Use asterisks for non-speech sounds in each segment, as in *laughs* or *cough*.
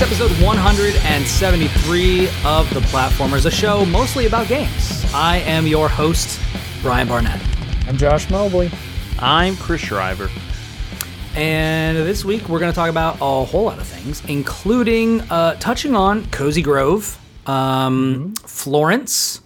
It's episode 173 of The Platformers, a show mostly about games. I am your host, Brian Barnett. I'm Josh Mobley. I'm Chris Shriver. And this week we're going to talk about a whole lot of things, including uh, touching on Cozy Grove, um, Florence,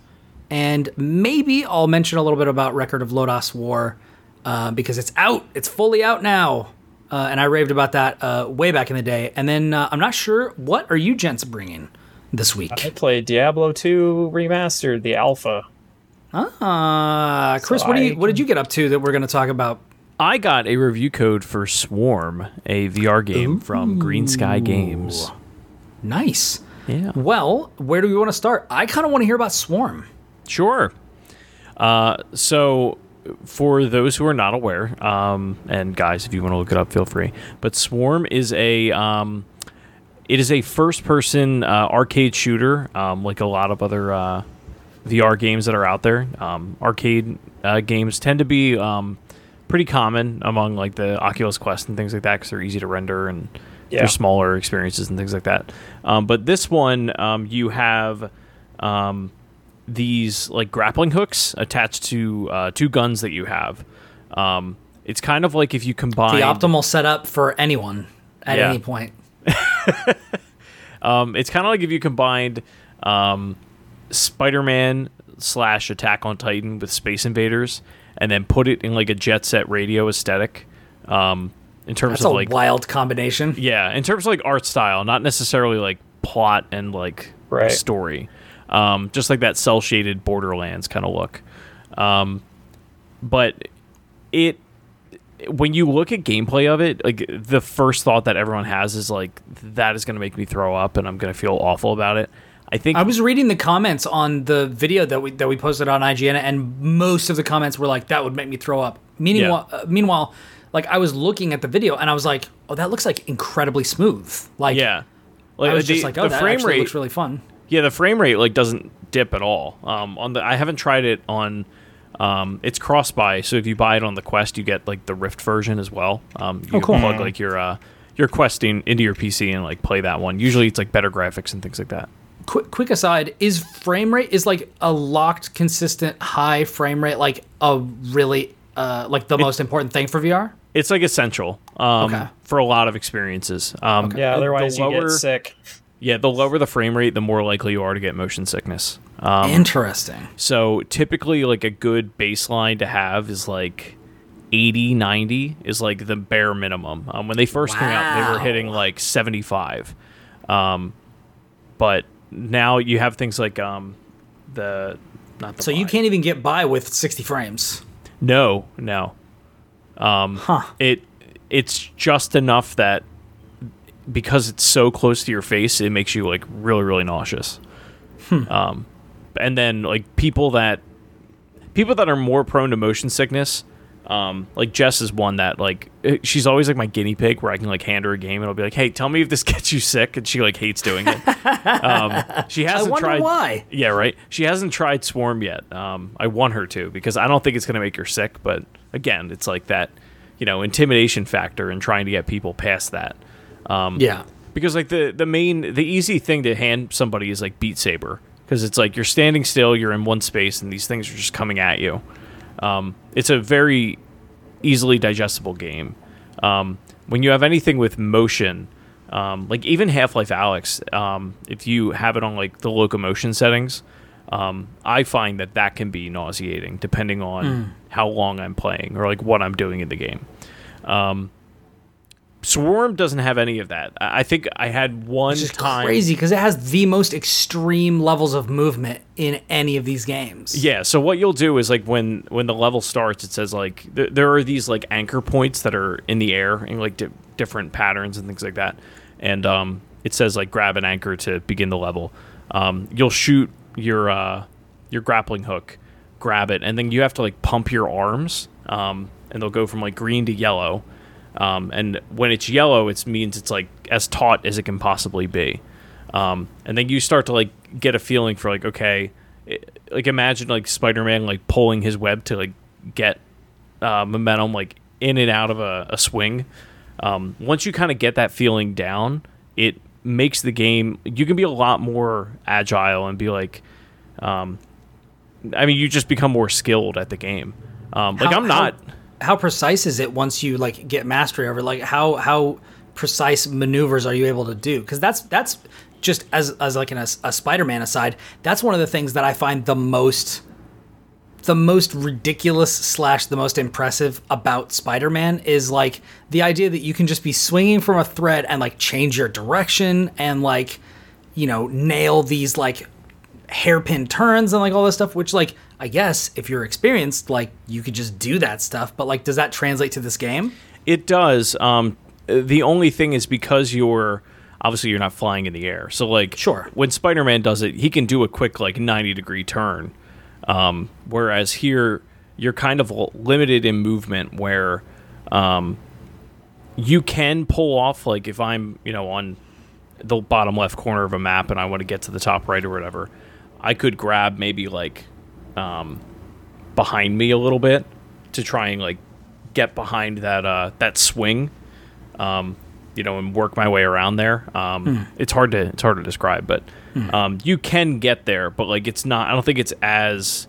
and maybe I'll mention a little bit about Record of Lodoss War uh, because it's out. It's fully out now. Uh, and I raved about that uh, way back in the day. And then uh, I'm not sure what are you gents bringing this week? I played Diablo 2 Remastered, the alpha. Ah, Chris, So what do you I what did you get up to that we're going to talk about? I got a review code for Swarm, a VR game from Green Sky Games. Nice. Yeah. Well, where do we want to start? I kind of want to hear about Swarm. Sure. Uh, so, for those who are not aware, um, and guys, if you want to look it up, feel free. But Swarm is a um, it is a first-person uh, arcade shooter, um, like a lot of other uh, VR games that are out there. Um, arcade uh, games tend to be um, pretty common among like the Oculus Quest and things like that because they're easy to render and Yeah. they're smaller experiences and things like that. Um, but this one, um, you have um, these like grappling hooks attached to uh, two guns that you have. Um, it's kind of like if you combine The optimal setup for anyone at Yeah. any point. *laughs* Um, it's kind of like if you combined um, Spider-Man slash Attack on Titan with Space Invaders, and then put it in like a Jet Set Radio aesthetic. Um, in terms That's of a like wild combination. yeah, in terms of like art style, not necessarily like plot and like Right. story. Um, just like that cell shaded Borderlands kind of look. Um, but it when you look at gameplay of it, like the first thought that everyone has is like that is going to make me throw up and I'm going to feel awful about it. I think I was reading the comments on the video that we that we posted on IGN, and most of the comments were like, "That would make me throw up." Meanwhile, uh, meanwhile, like I was looking at the video and I was like, "Oh, that looks like incredibly smooth." Like, yeah. Like I was the, just like, "Oh, the that frame rate looks really fun." Yeah, the frame rate like doesn't dip at all. Um, on the I haven't tried it on. Um, it's cross buy, so if you buy it on the Quest, you get like the Rift version as well. Um, you Oh, cool. plug like your uh, your Questing into your PC and like play that one. Usually, it's like better graphics and things like that. quick quick aside is frame rate is like a locked consistent high frame rate like a really uh like the most important thing for vr It's like essential um, Okay. for a lot of experiences. Um, Yeah, the otherwise you lower- get sick. Yeah, the lower the frame rate, the more likely you are to get motion sickness. Um, interesting So typically, like a good baseline to have is like 80, 90 is like the bare minimum. Um, when they first came out, they were hitting like 75. Um, but now you have things like um, the not the so you can't even get by with 60 frames no no um, huh it it's just enough that because it's so close to your face, it makes you like really really nauseous. Um, and then like people that people that are more prone to motion sickness. Um, like Jess is one that like eh, she's always like my guinea pig where I can like hand her a game and I'll be like, hey, tell me if this *laughs* gets you sick, and she like hates doing it. um, she *laughs* hasn't wonder tried. why Yeah, right. She hasn't tried Swarm yet. Um, I want her to because I don't think it's going to make her sick. But again, it's like that, you know, intimidation factor and trying to get people past that. Um, yeah because like the the main the easy thing to hand somebody is like Beat Saber because it's like you're standing still, you're in one space, and these things are just coming at you. Um, it's a very easily digestible game. Um, when you have anything with motion, um, like even Half Life Alyx, um, if you have it on like the locomotion settings, um, I find that that can be nauseating depending on how long I'm playing or like what I'm doing in the game. Swarm doesn't have any of that. I think I had one which time. crazy because it has the most extreme levels of movement in any of these games Yeah. So what you'll do is like when when the level starts, it says like th- there are these like anchor points that are in the air in like di- different patterns and things like that, and um, it says like grab an anchor to begin the level. Um, you'll shoot your uh, your grappling hook, grab it, and then you have to like pump your arms, um, and they'll go from like green to yellow. Um, and when it's yellow, it means it's like as taut as it can possibly be. Um, and then you start to like get a feeling for like okay, it, like imagine like Spider-Man like pulling his web to like get uh, momentum like in and out of a, a swing. Um, once you kind of get that feeling down, it makes the game you can be a lot more agile and be like um I mean you just become more skilled at the game. Um like I'm not How, how precise is it once you like get mastery over? Like how how precise maneuvers are you able to do? Because that's that's just as as like an, a, a Spider-Man aside. That's one of the things that I find the most the most ridiculous slash the most impressive about Spider-Man is like the idea that you can just be swinging from a thread and like change your direction and like you know nail these like hairpin turns and like all this stuff which like i guess if you're experienced like you could just do that stuff but like does that translate to this game It does. Um, the only thing is because you're obviously you're not flying in the air. So like, Sure. when Spider-Man does it, he can do a quick like 90 degree turn. Um, whereas here you're kind of limited in movement where um, you can pull off like if I'm you know on the bottom left corner of a map and I want to get to the top right or whatever, I could grab maybe like um, behind me a little bit to try and like get behind that uh, that swing, um, you know, and work my way around there. Um, It's hard to it's hard to describe, but um, you can get there. But like, it's not. I don't think it's as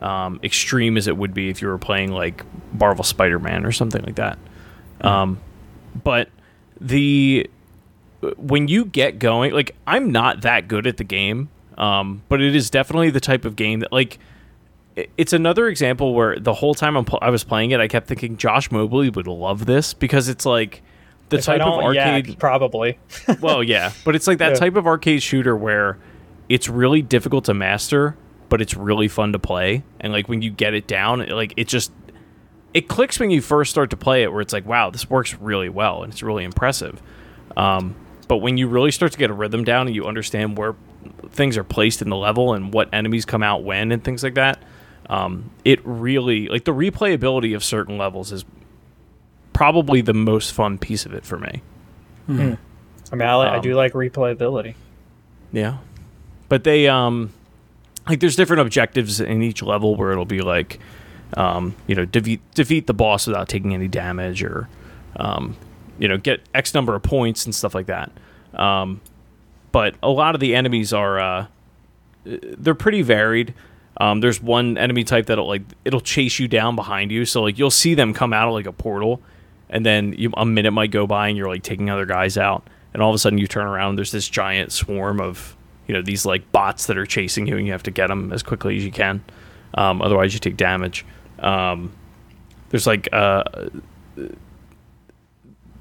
um, extreme as it would be if you were playing like Marvel Spider-Man or something like that. Um, but the when you get going, like I'm not that good at the game, um, but it is definitely the type of game that like it's another example where the whole time I'm pl- I was playing it, I kept thinking Josh Mobley would love this because it's like the If type of arcade. probably. *laughs* well, yeah, but it's like that Yeah. type of arcade shooter where it's really difficult to master, but it's really fun to play. And like when you get it down, it, like it just it clicks when you first start to play it, where it's like, wow, this works really well and it's really impressive. Um, but when you really start to get a rhythm down and you understand where things are placed in the level and what enemies come out when and things like that, um, it really like the replayability of certain levels is probably the most fun piece of it for me. I mean, I, li- I Um, do like replayability. Yeah. But they um like there's different objectives in each level where it'll be like um, you know, defeat defeat the boss without taking any damage or um, you know, get X number of points and stuff like that. Um, but a lot of the enemies are uh they're pretty varied. Um, there's one enemy type that'll like it'll chase you down behind you, so like you'll see them come out of like a portal, and then you, a minute might go by and you're like taking other guys out, and all of a sudden you turn around and there's this giant swarm of you know these like bots that are chasing you, and you have to get them as quickly as you can, um, otherwise you take damage. Um, there's like uh,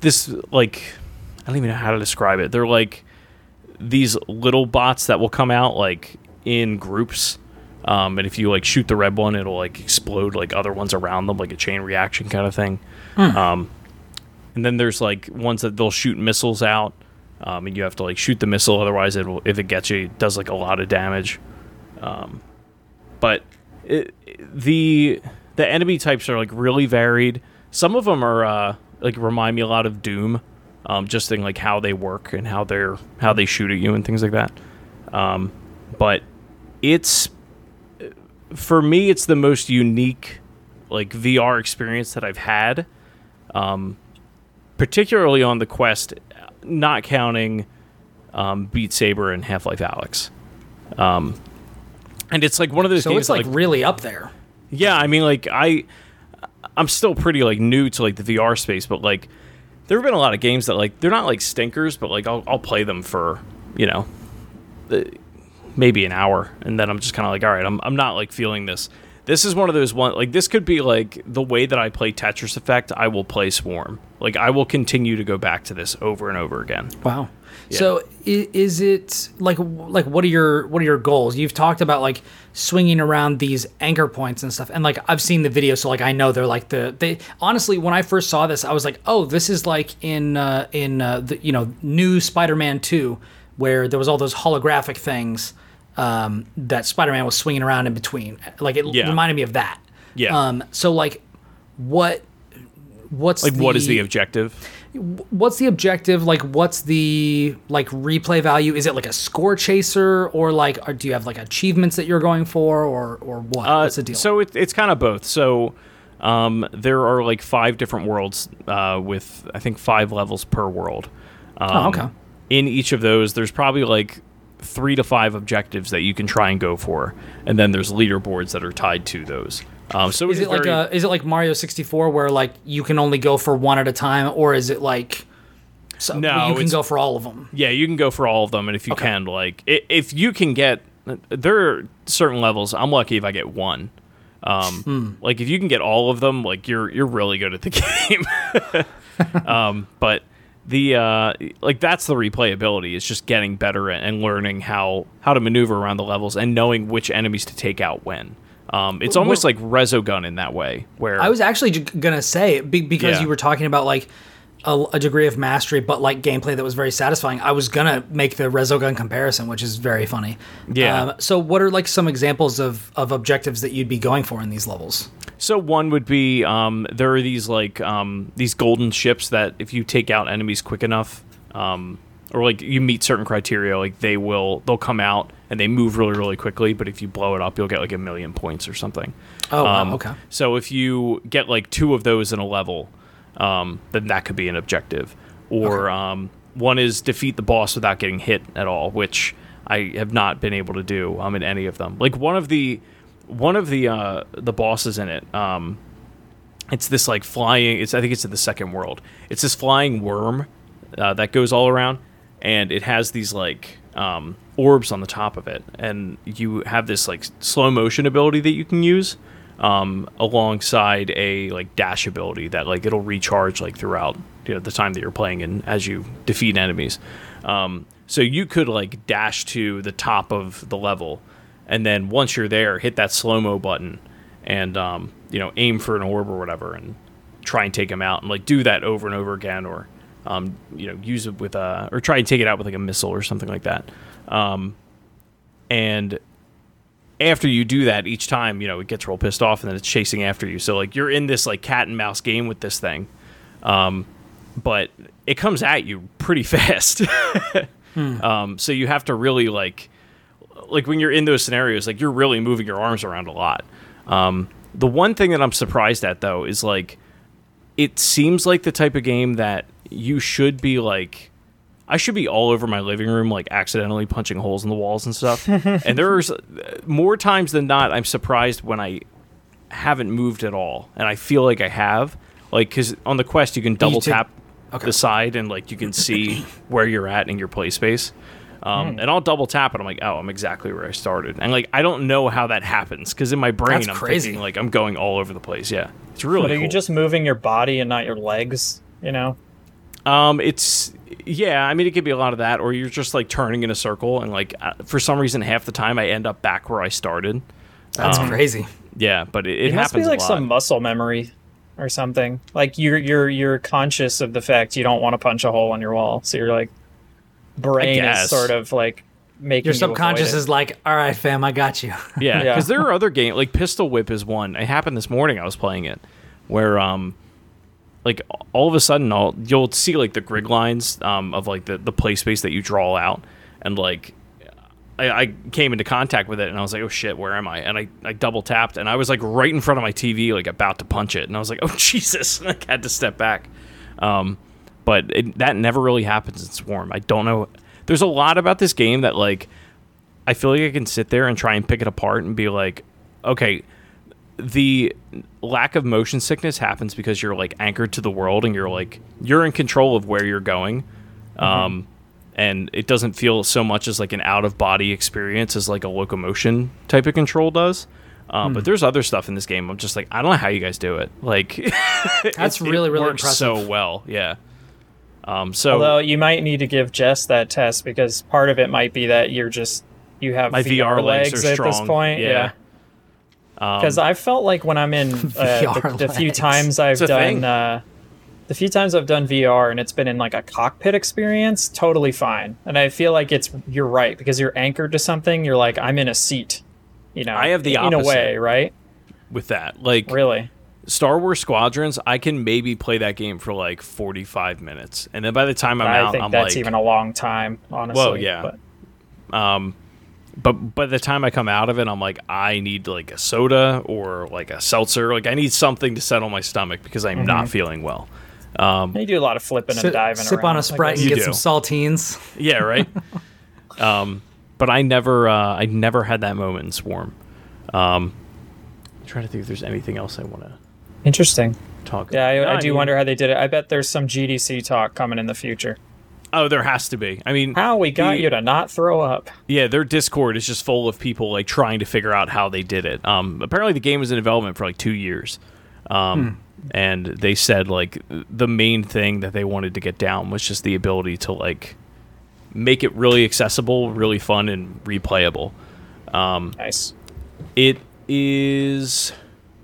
this like I don't even know how to describe it. They're like these little bots that will come out like in groups. Um, and if you like shoot the red one, it'll like explode like other ones around them, like a chain reaction kind of thing. Um, and then there's like ones that they'll shoot missiles out, um, and you have to like shoot the missile. Otherwise, it will if it gets you, it does like a lot of damage. Um, but it, the the enemy types are like really varied. Some of them are uh, like remind me a lot of Doom, um, just in like how they work and how they're how they shoot at you and things like that. Um, but it's for me, it's the most unique like VR experience that I've had. Um, particularly on the Quest, not counting um, Beat Saber and Half Life Alyx. Um, and it's like one of those so games it's like, that, really up there yeah, I mean, like I, I'm still pretty like new to like the VR space, but like there have been a lot of games that like they're not like stinkers, but like I'll I'll play them for you know, maybe an hour, and then I'm just kind of like, all right, I'm I'm not like feeling this. This is one of those one like this could be like the way that I play Tetris Effect. I will play Swarm. Like I will continue to go back to this over and over again. Wow. So is it like like what are your what are your goals? You've talked about like swinging around these anchor points and stuff, and like I've seen the video, so like I know they're like the they. Honestly, when I first saw this, I was like, oh, this is like in uh, in uh, the you know new Spider-Man two, where there was all those holographic things um, that Spider-Man was swinging around in between. Like it Yeah. reminded me of that. Yeah. Um. So like, what? What's like what is the objective? what's the objective like what's the like replay value is it like a score chaser or like or do you have like achievements that you're going for or or what Uh, what's the deal So it, it's kind of both. So um, there are like five different worlds uh, with I think five levels per world. Um, Oh, okay. in each of those, there's probably like three to five objectives that you can try and go for, and then there's leaderboards that are tied to those. Um, so Is it like uh is it like Mario 64 where like you can only go for one at a time or is it like so No, you can go for all of them? Yeah, you can go for all of them, and if you Okay. can, like, if you can get, there are certain levels. I'm lucky if I get one. Um, Hmm. Like, if you can get all of them, like, you're you're really good at the *laughs* game. *laughs* um, but the uh, like that's the replayability. It's just getting better and learning how how to maneuver around the levels and knowing which enemies to take out when. Um, it's almost like Resogun in that way, where I was actually gonna say because Yeah. you were talking about like a, a degree of mastery, but like gameplay that was very satisfying. I was gonna make the Resogun comparison, which is very funny. Yeah. Um, so, what are like some examples of of objectives that you'd be going for in these levels? So one would be um, there are these like um, these golden ships that if you take out enemies quick enough, um, or like you meet certain criteria, like they will they'll come out and they move really really quickly. But if you blow it up, you'll get like a million points or something. Oh, wow, Um, okay. So if you get like two of those in a level, um, then that could be an objective. Or um, one is defeat the boss without getting hit at all, which I have not been able to do um, in any of them. Like one of the one of the uh, the bosses in it. Um, it's this like flying. It's I think it's in the second world. It's this flying worm uh, that goes all around, and it has these like um, orbs on the top of it, and you have this like slow motion ability that you can use um, alongside a like dash ability that like it'll recharge like throughout you know the time that you're playing and as you defeat enemies. Um, so you could like dash to the top of the level, and then once you're there, hit that slow mo button, and um, you know aim for an orb or whatever, and try and take him out, and like do that over and over again, or um, you know use it with a or try and take it out with like a missile or something like that. Um, and after you do that each time, you know, it gets real pissed off and then it's chasing after you. So like you're in this like cat and mouse game with this thing. Um, but it comes at you pretty *laughs* fast. um, so you have to really like like when you're in those scenarios, like you're really moving your arms around a lot. Um, the one thing that I'm surprised at though is like it seems like the type of game that you should be like I should be all over my living room, like accidentally punching holes in the walls and stuff. *laughs* and there's more times than not, I'm surprised when I haven't moved at all, and I feel like I have. Like, because on the quest, you can double take- tap Okay. the side, and like you can see *clears throat* where you're at in your play space. Um, Hmm. And I'll double tap it. I'm like, oh, I'm exactly where I started. And like, I don't know how that happens because in my brain, That's I'm crazy. thinking like I'm going all over the place. Yeah, it's really. But are cool. you just moving your body and not your legs? You know. Um, it's yeah. I mean, it could be a lot of that, or you're just like turning in a circle, and like uh, for some reason, half the time I end up back where I started. That's Um, crazy. Yeah, but it, it, It, must be like some muscle memory or something. Like you're you're you're conscious of the fact you don't want to punch a hole in your wall, so you're like brain guess. is sort of like making Your you subconscious avoid it. is like, all right, fam, I got you. Yeah, *laughs* Yeah. because there are other games like Pistol Whip is one. It happened this morning. I was playing it, where um, like all of a sudden, I'll, you'll see like the grid lines um of like the the play space that you draw out, and like I, I came into contact with it, and I was like, oh shit, where am I? And I I double tapped, and I was like right in front of my TV, like about to punch it, and I was like, oh *laughs* Jesus, and I had to step back. Um, but it, that never really happens in Swarm. I don't know. There's a lot about this game that like I feel like I can sit there and try and pick it apart and be like, okay, the lack of motion sickness happens because you're like anchored to the world and you're like you're in control of where you're going. Um, and it doesn't feel so much as like an out of body experience as like a locomotion type of control does. Um, But there's other stuff in this game. I'm just like, I don't know how you guys do it. Like, *laughs* That's it- really, it really works impressive. so well. Yeah. Um, so Although you might need to give Jess that test because part of it might be that you're just you have My VR, VR legs legs, at this point. Yeah. Yeah. Because I felt like when I'm in *laughs* uh, the, the few times I've a done uh, the few times I've done VR and it's been in like a cockpit experience, totally fine. And I feel like it's you're right because you're anchored to something. You're like I'm in a seat. You know, I have the in a opposite. way, right? with that, like, Really. Star Wars Squadrons, I can maybe play that game for like 45 minutes. And then by the time I'm I out, think I'm like, that's like, even a long time, honestly. Well, yeah. But um, but by the time I come out of it, I'm like, I need like a soda or like a seltzer. Like, I need something to settle my stomach because I'm not feeling well. You do a lot of flipping and Sip, diving. sip around, on a sprite and You get do. some saltines. *laughs* Yeah, right. um, but I never, uh, I never had that moment in Swarm. Um, I'm trying to think if there's anything else I want to Interesting. talk. Yeah. I, I do wonder how they did it. I bet there's some GDC talk coming in the future. Oh, there has to be. I mean, How we got the- you to not throw up. Yeah, their Discord is just full of people like trying to figure out how they did it. Um, apparently, the game was in development for like two years, um, and they said like the main thing that they wanted to get down was just the ability to like make it really accessible, really fun, and replayable. Um, Nice. It is,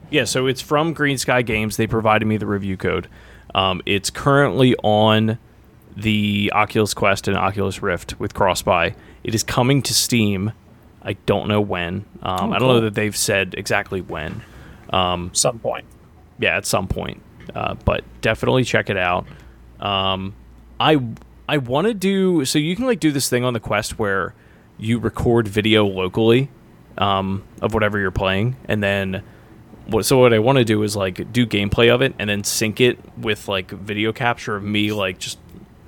yeah. So it's from Green Sky Games. They provided me the review code. Um, it's currently on the Oculus Quest and Oculus Rift with cross-buy. It is coming to Steam. I don't know when. Um, I don't know that they've said exactly when. Some point. Yeah, at some point. Uh, but definitely check it out. Um, I I want to do so you can like do this thing on the Quest where you record video locally um, of whatever you're playing, and then what? So what I want to do is like do gameplay of it, and then sync it with like video capture of me like just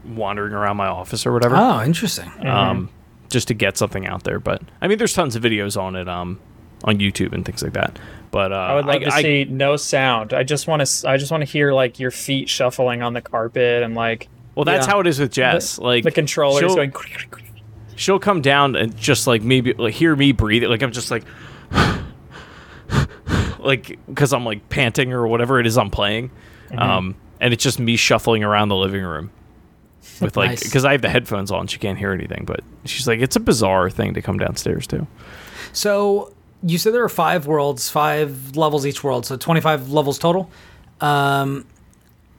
wandering around my office or whatever Oh, interesting. um, just to get something out there. But I mean, there's tons of videos on it um, on YouTube and things like that. But uh, I would love to I- see no sound. I just want to. I just want to hear like your feet shuffling on the carpet and like Well, that's Yeah. how it is with Jess. the, like the controllers she'll, going. she'll come down and just like maybe like hear me breathe. Like I'm just like, like because I'm like panting or whatever it is I'm playing, Mm-hmm. um, and it's just me shuffling around the living room with like Nice. because I have the headphones on. She can't hear anything, but she's like, it's a bizarre thing to come downstairs to. So you said there are five worlds, five levels each world, so 25 levels total. Um,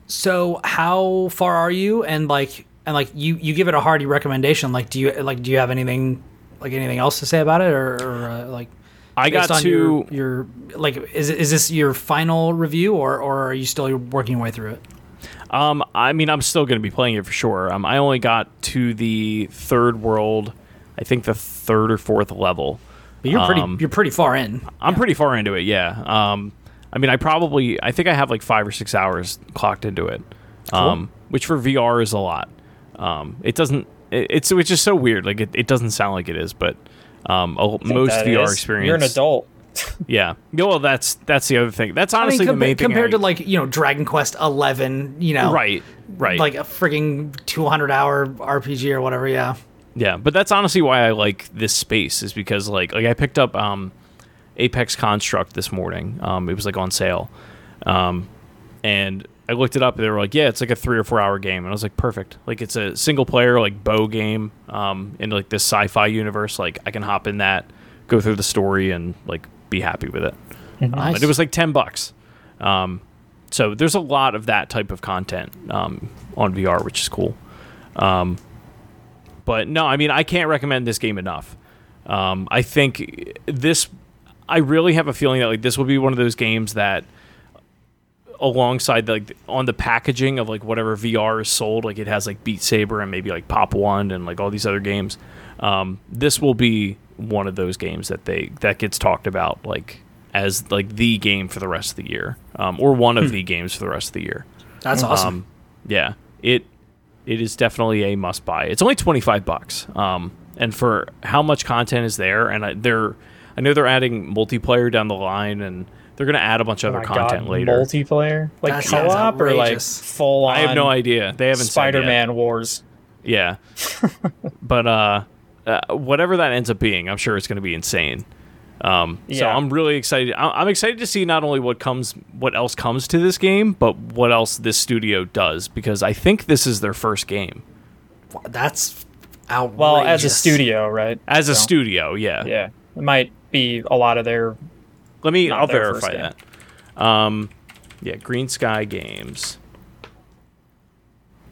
so how far are you? And like, and like you, you give it a hearty recommendation. Like, do you like, do you have anything, like anything else to say about it, or, or uh, like? I got to your, your like is is this your final review or or are you still working your way through it? Um, I mean, I'm still going to be playing it for sure. Um, I only got to the third world, I think the third or fourth level. But you're pretty Um, you're pretty far in. I'm pretty far into it, yeah. Um, I mean, I probably, I think I have like five or six hours clocked into it, um, which for VR is a lot. Um, it doesn't, it, it's which is so weird. Like it, it doesn't sound like it is, but um, a, most VR is- experience. You're an adult. *laughs* Yeah. Yeah, Well, that's that's the other thing. That's I mean, honestly the compa- main thing. compared I- to like you know Dragon Quest 11, you know, right, right. like a freaking 200 hour RPG or whatever. Yeah. Yeah, but that's honestly why I like this space is because like like I picked up um, Apex Construct this morning. Um, it was like on sale, um, and I looked it up. and They were like, yeah, it's like a three or four hour game, and I was like, perfect. Like it's a single player like bow game um, in like this sci-fi universe. Like I can hop in that, go through the story, and like be happy with it. Um, Nice. and it was like ten bucks. Um, so there's a lot of that type of content um, on VR, which is cool. Um, but no, I mean I can't recommend this game enough. Um, I think this. I really have a feeling that like this will be one of those games that, alongside like on the packaging of like whatever VR is sold, like it has like Beat Saber and maybe like Pop One and like all these other games. Um, this will be one of those games that they that gets talked about like as like the game for the rest of the year, um, or one of the games for the rest of the year. That's awesome. Um, yeah, it it is definitely a must buy. It's only twenty five bucks, um, and for how much content is there, and I, they're I know they're adding multiplayer down the line, and they're going to add a bunch of Oh other my content God, later. multiplayer, like That co-op or like full on. I have no idea. They haven't. Spider-Man Wars. Yeah, *laughs* but uh, uh, whatever that ends up being, I'm sure it's going to be insane. Um, So I'm really excited. I- I'm excited to see not only what comes, what else comes to this game, but what else this studio does because I think this is their first game That's outrageous. Well, as a studio, right? as a studio. Yeah. Yeah, it might be a lot of their. Let me. Not I'll verify that. Um, yeah, Green Sky Games.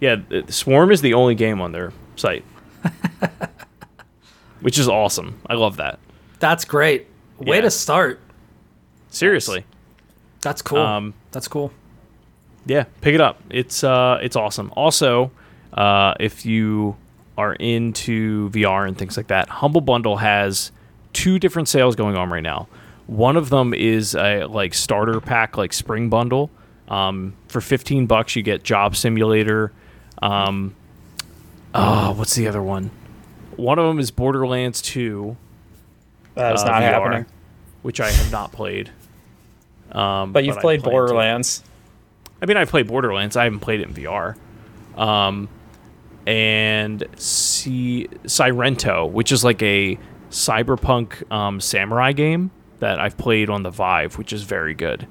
Yeah, Swarm is the only game on their site, *laughs* which is awesome. I love that. That's great. Way Yeah. to start. Seriously. That's cool. Um, That's cool. Yeah, pick it up. It's uh, it's awesome. Also, uh, if you are into VR and things like that, Humble Bundle has two different sales going on right now. One of them is a like starter pack, like spring bundle, Um, for 15 bucks, you get Job Simulator. Um, oh, what's the other one? One of them is Borderlands 2, That is uh, not VR, happening. which I have not played. Um, But you've I played. Borderlands. I mean, I played Borderlands. I haven't played it in VR. Um, and see Sairento, which is like a cyberpunk um, samurai game that I've played on the Vive, which is very good.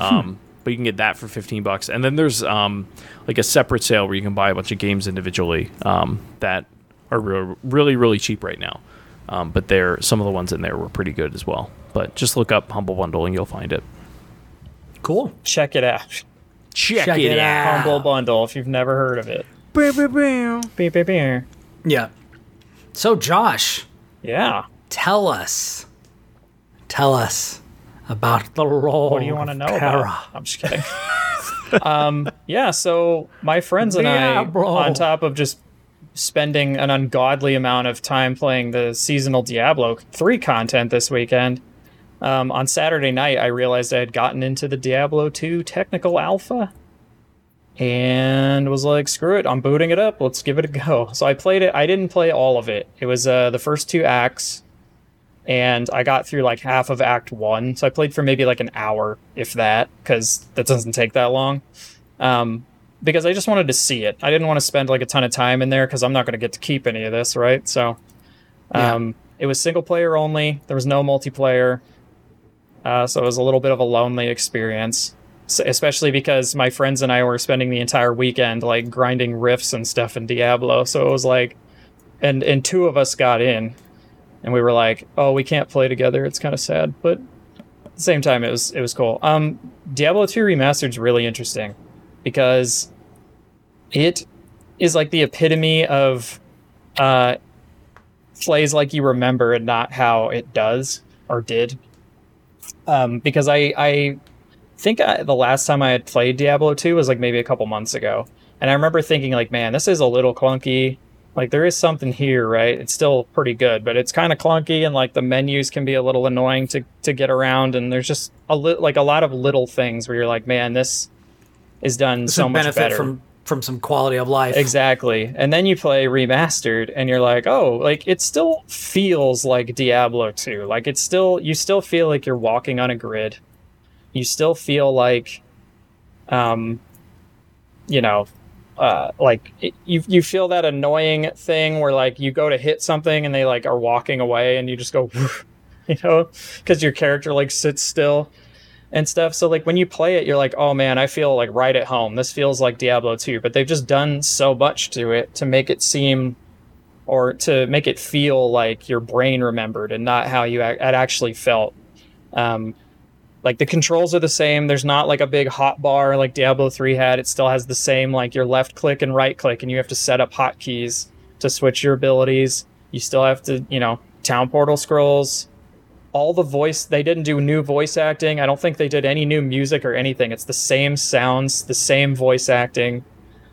Um, but you can get that for 15 bucks. And then there's um, like a separate sale where you can buy a bunch of games individually um, that are re- really, really cheap right now. Um, but there, some of the ones in there were pretty good as well. But just look up Humble Bundle and you'll find it. Cool. Check it out. Check, Check it out. Humble Bundle, if you've never heard of it. Yeah. So, Josh, Yeah. tell us, tell us about the role. What do you want to know about? I'm just kidding. *laughs* um, yeah, so my friends and I, on top of just spending an ungodly amount of time playing the seasonal Diablo 3 content this weekend, um, on Saturday night, I realized I had gotten into the Diablo 2 technical alpha and was like, screw it, I'm booting it up. Let's give it a go. So I played it. I didn't play all of it, it was uh, the first two acts and I got through like half of Act One. So I played for maybe like an hour, if that, because that doesn't take that long. Um, because I just wanted to see it. I didn't want to spend like a ton of time in there because I'm not going to get to keep any of this, right? So, um, it was single player only. There was no multiplayer, uh, so it was a little bit of a lonely experience. S especially because my friends and I were spending the entire weekend like grinding rifts and stuff in Diablo. So it was like, and and two of us got in, and we were like, "Oh, we can't play together." It's kind of sad, but at the same time, it was it was cool. Um, Diablo 2 Remastered is really interesting because it is like the epitome of uh, plays like you remember and not how it does or did. Um, because I I think I, the last time I had played Diablo 2 was like maybe a couple months ago, and I remember thinking like, man, this is a little clunky like there is something here right? It's still pretty good but it's kind of clunky and like the menus can be a little annoying to to get around and there's just a li- like a lot of little things where you're like man this is done so Some much benefit better. from from some quality of life. exactly. And then you play remastered and you're like oh like it still feels like diablo 2 like it's still you still feel like you're walking on a grid. You still feel like um you know uh, like it, you you feel that annoying thing where like you go to hit something and they like are walking away and you just go, *laughs* you know, because your character like sits still and stuff. So like when you play it, you're like, oh man, I feel like right at home. This feels like Diablo 2, but they've just done so much to it to make it seem or to make it feel like your brain remembered and not how you ac- it actually felt. Um, like the controls are the same. There's not like a big hot bar like Diablo 3 had. It still has the same like your left click and right click, and you have to set up hotkeys to switch your abilities. You still have to, you know, town portal scrolls. All the voice, they didn't do new voice acting. I don't think they did any new music or anything. It's the same sounds, the same voice acting,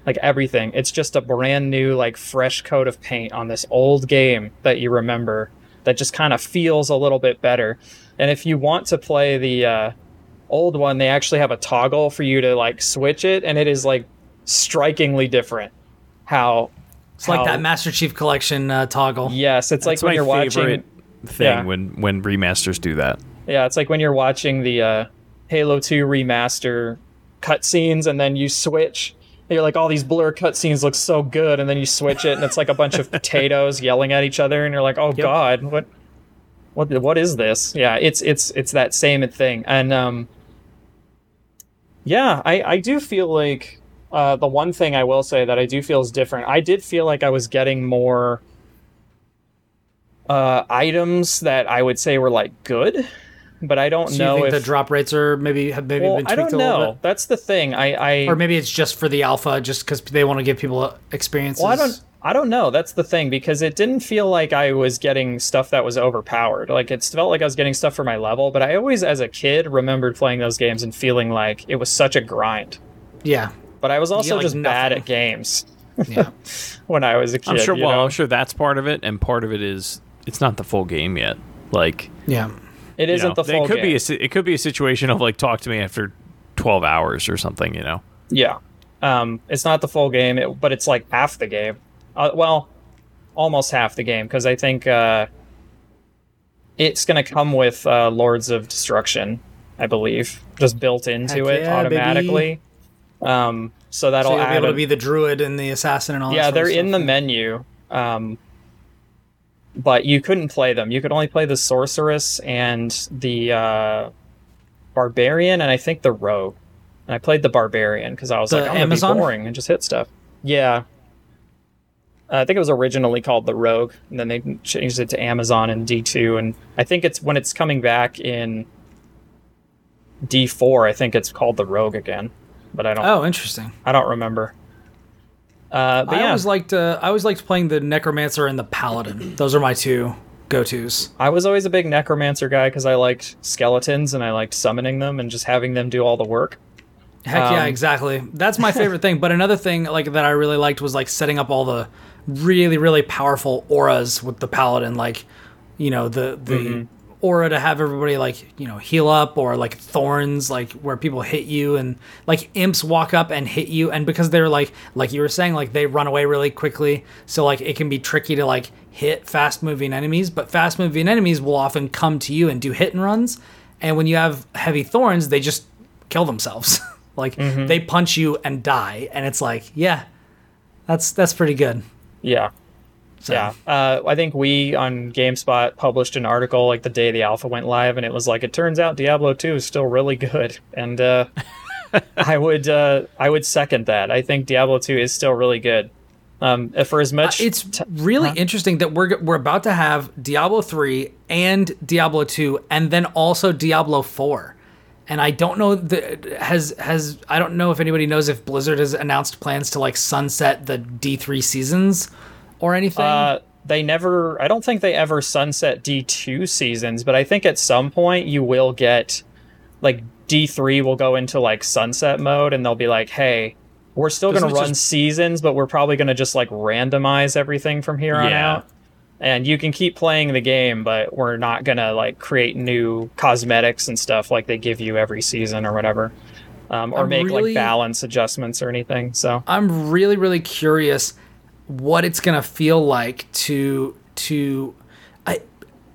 like everything. It's just a brand new, like fresh coat of paint on this old game that you remember that just kind of feels a little bit better. And if you want to play the uh, old one, they actually have a toggle for you to like switch it, and it is like strikingly different. How it's like that Master Chief Collection uh, toggle. Yes, it's like when my you're watching. favorite thing yeah. when when remasters do that. Yeah, it's like when you're watching the uh, Halo 2 remaster cutscenes, and then you switch. You're like, all these blur cutscenes look so good, and then you switch it, and it's like a bunch of *laughs* potatoes yelling at each other, and you're like, oh god, what, what, what is this? Yeah, it's it's it's that same thing, and um, yeah, I I do feel like uh, the one thing I will say that I do feel is different. I did feel like I was getting more uh, items that I would say were like good, but I don't So know you think if the drop rates are maybe have maybe well, been I tweaked don't a little know. bit? That's the thing. I, I Or maybe it's just for the alpha, just because they want to give people experiences. well, I don't. I don't know. That's the thing because it didn't feel like I was getting stuff that was overpowered. Like it felt like I was getting stuff for my level, but I always, as a kid, remembered playing those games and feeling like it was such a grind. Yeah, But I was also like, just bad at games yeah. *laughs* when I was a kid. I'm sure. Well, know? I'm sure that's part of it, and part of it is it's not the full game yet. Like yeah. it you isn't know, the full it could game. be a it could be a situation of like talk to me after 12 hours or something, you know. Yeah. Um, it's not the full game, it, but it's like half the game. Uh, well, almost half the game because I think uh, it's going to come with uh, Lords of Destruction, I believe, just built into Heck it yeah, automatically. Um, so that'll So you'll be able a- to be the druid and the assassin and all. yeah, they're in the menu. Um, but you couldn't play them. You could only play the sorceress and the uh, barbarian, and I think the rogue. And I played the barbarian because I was The like, I'm gonna Amazon? be boring and just hit stuff. Yeah. Uh, I think it was originally called the Rogue, and then they changed it to Amazon and D2, and I think it's when it's coming back in D4. I think it's called the Rogue again, but I don't. Oh, interesting. I don't remember. Uh, but I yeah, always liked uh, I always liked playing the necromancer and the paladin. Those are my two go tos. I was always a big necromancer guy because I liked skeletons and I liked summoning them and just having them do all the work. Heck yeah, Um, exactly. That's my favorite thing. But another thing like that I really liked was like setting up all the really really powerful auras with the paladin, like you know the the Mm-hmm. aura to have everybody like you know heal up or like thorns like where people hit you and like imps walk up and hit you. And because they're like like you were saying like they run away really quickly. So like it can be tricky to like hit fast moving enemies. But fast moving enemies will often come to you and do hit and runs. And when you have heavy thorns they just kill themselves. *laughs* Like Mm-hmm. they punch you and die. And it's like yeah that's that's pretty good Yeah. so, Yeah. Uh, I think we on GameSpot published an article like the day the alpha went live, and it was like, it turns out Diablo 2 is still really good. And uh, *laughs* I would uh, I would second that. I think Diablo 2 is still really good. Um, for as much. it's t- really interesting that we're we're about to have Diablo 3 and Diablo 2 and then also Diablo 4. And I don't know that has has I don't know if anybody knows if Blizzard has announced plans to like sunset the D3 seasons or anything. Uh, they never. I don't think they ever sunset D two seasons, but I think at some point you will get like D three will go into like sunset mode, and they'll be like, "Hey, we're still going to run just- seasons, but we're probably going to just like randomize everything from here on Yeah. out." And you can keep playing the game, but we're not gonna like create new cosmetics and stuff like they give you every season or whatever, um, or I'm make really- like balance adjustments or anything. So I'm really really curious what it's going to feel like to to I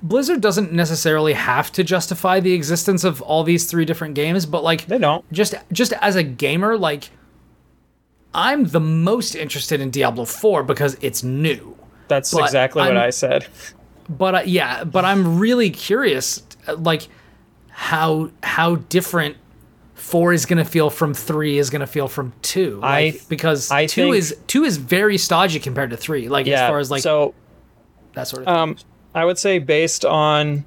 Blizzard doesn't necessarily have to justify the existence of all these three different games, but like they don't. just just as a gamer, like I'm the most interested in Diablo 4 because it's new. That's But exactly what I'm- I said. But uh, yeah, but I'm really curious, like how how different four is gonna feel from three is gonna feel from two. I Like, th- because I two think- is two is very stodgy compared to three. Like Yeah. as far as like so that sort of. Thing. Um, I would say based on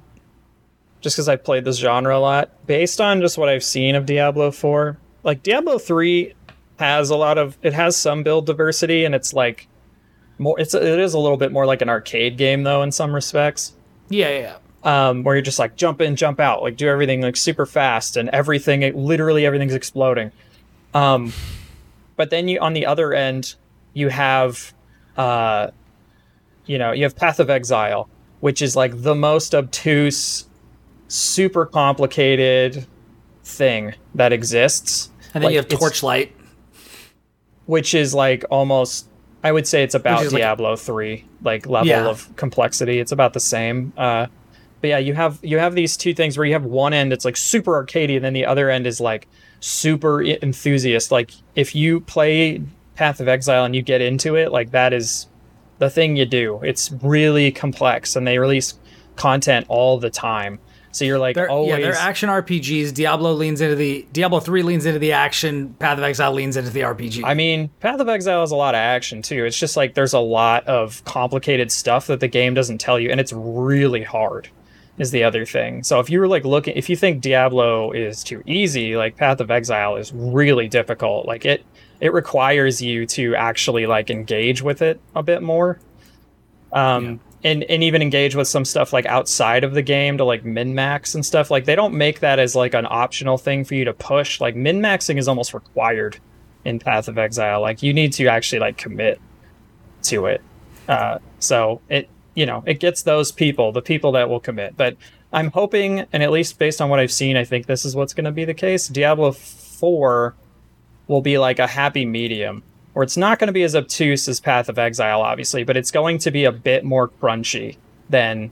just because I've played this genre a lot, based on just what I've seen of Diablo 4, like Diablo 3 has a lot of it has some build diversity and it's like more it's it is a little bit more like an arcade game though in some respects. yeah, yeah. Um, where you're just like jump in, jump out, like do everything like super fast and everything it, literally everything's exploding. Um, but then you on the other end you have uh you know you have path of exile which is like the most obtuse super complicated thing that exists And then Like, you have Torchlight. which is like almost i would say it's about is like- diablo 3 like level Yeah. of complexity. It's about the same uh but yeah you have you have these two things where you have one end it's like super arcadey and then the other end is like super enthusiast. Like if you play path of exile and you get into it like that is the thing you do. It's really complex and they release content all the time so you're like They're, always yeah, they're action RPGs. Diablo leans into the Diablo three leans into the action. Path of Exile leans into the RPG. I mean, Path of Exile has a lot of action too. It's just like there's a lot of complicated stuff that the game doesn't tell you, and it's really hard. Is the other thing. So if you were like looking, if you think Diablo is too easy, like Path of Exile is really difficult. Like it, it requires you to actually like engage with it a bit more. Um, and and even engage with some stuff like outside of the game to like min max and stuff. Like they don't make that as like an optional thing for you to push. Like min maxing is almost required in Path of Exile. Like you need to actually like commit to it. Uh, so it you know it gets those people, the people that will commit. But I'm hoping, and at least based on what I've seen, I think this is what's going to be the case. Diablo 4 will be like a happy medium, where it's not going to be as obtuse as Path of Exile, obviously, but it's going to be a bit more crunchy than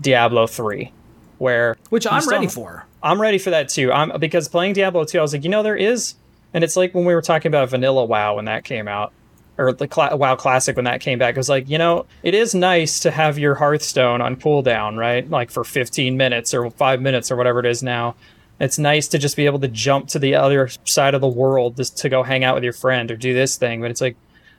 Diablo 3, where Which I'm ready for. I'm ready for that too. I'm because playing Diablo 2, I was like, you know, there is, and it's like when we were talking about Vanilla WoW when that came out, or the Cla- WoW Classic when that came back. It was like, you know, it is nice to have your Hearthstone on cooldown, right? Like for 15 minutes or five minutes or whatever it is now. It's nice to just be able to jump to the other side of the world just to go hang out with your friend or do this thing. But it's like,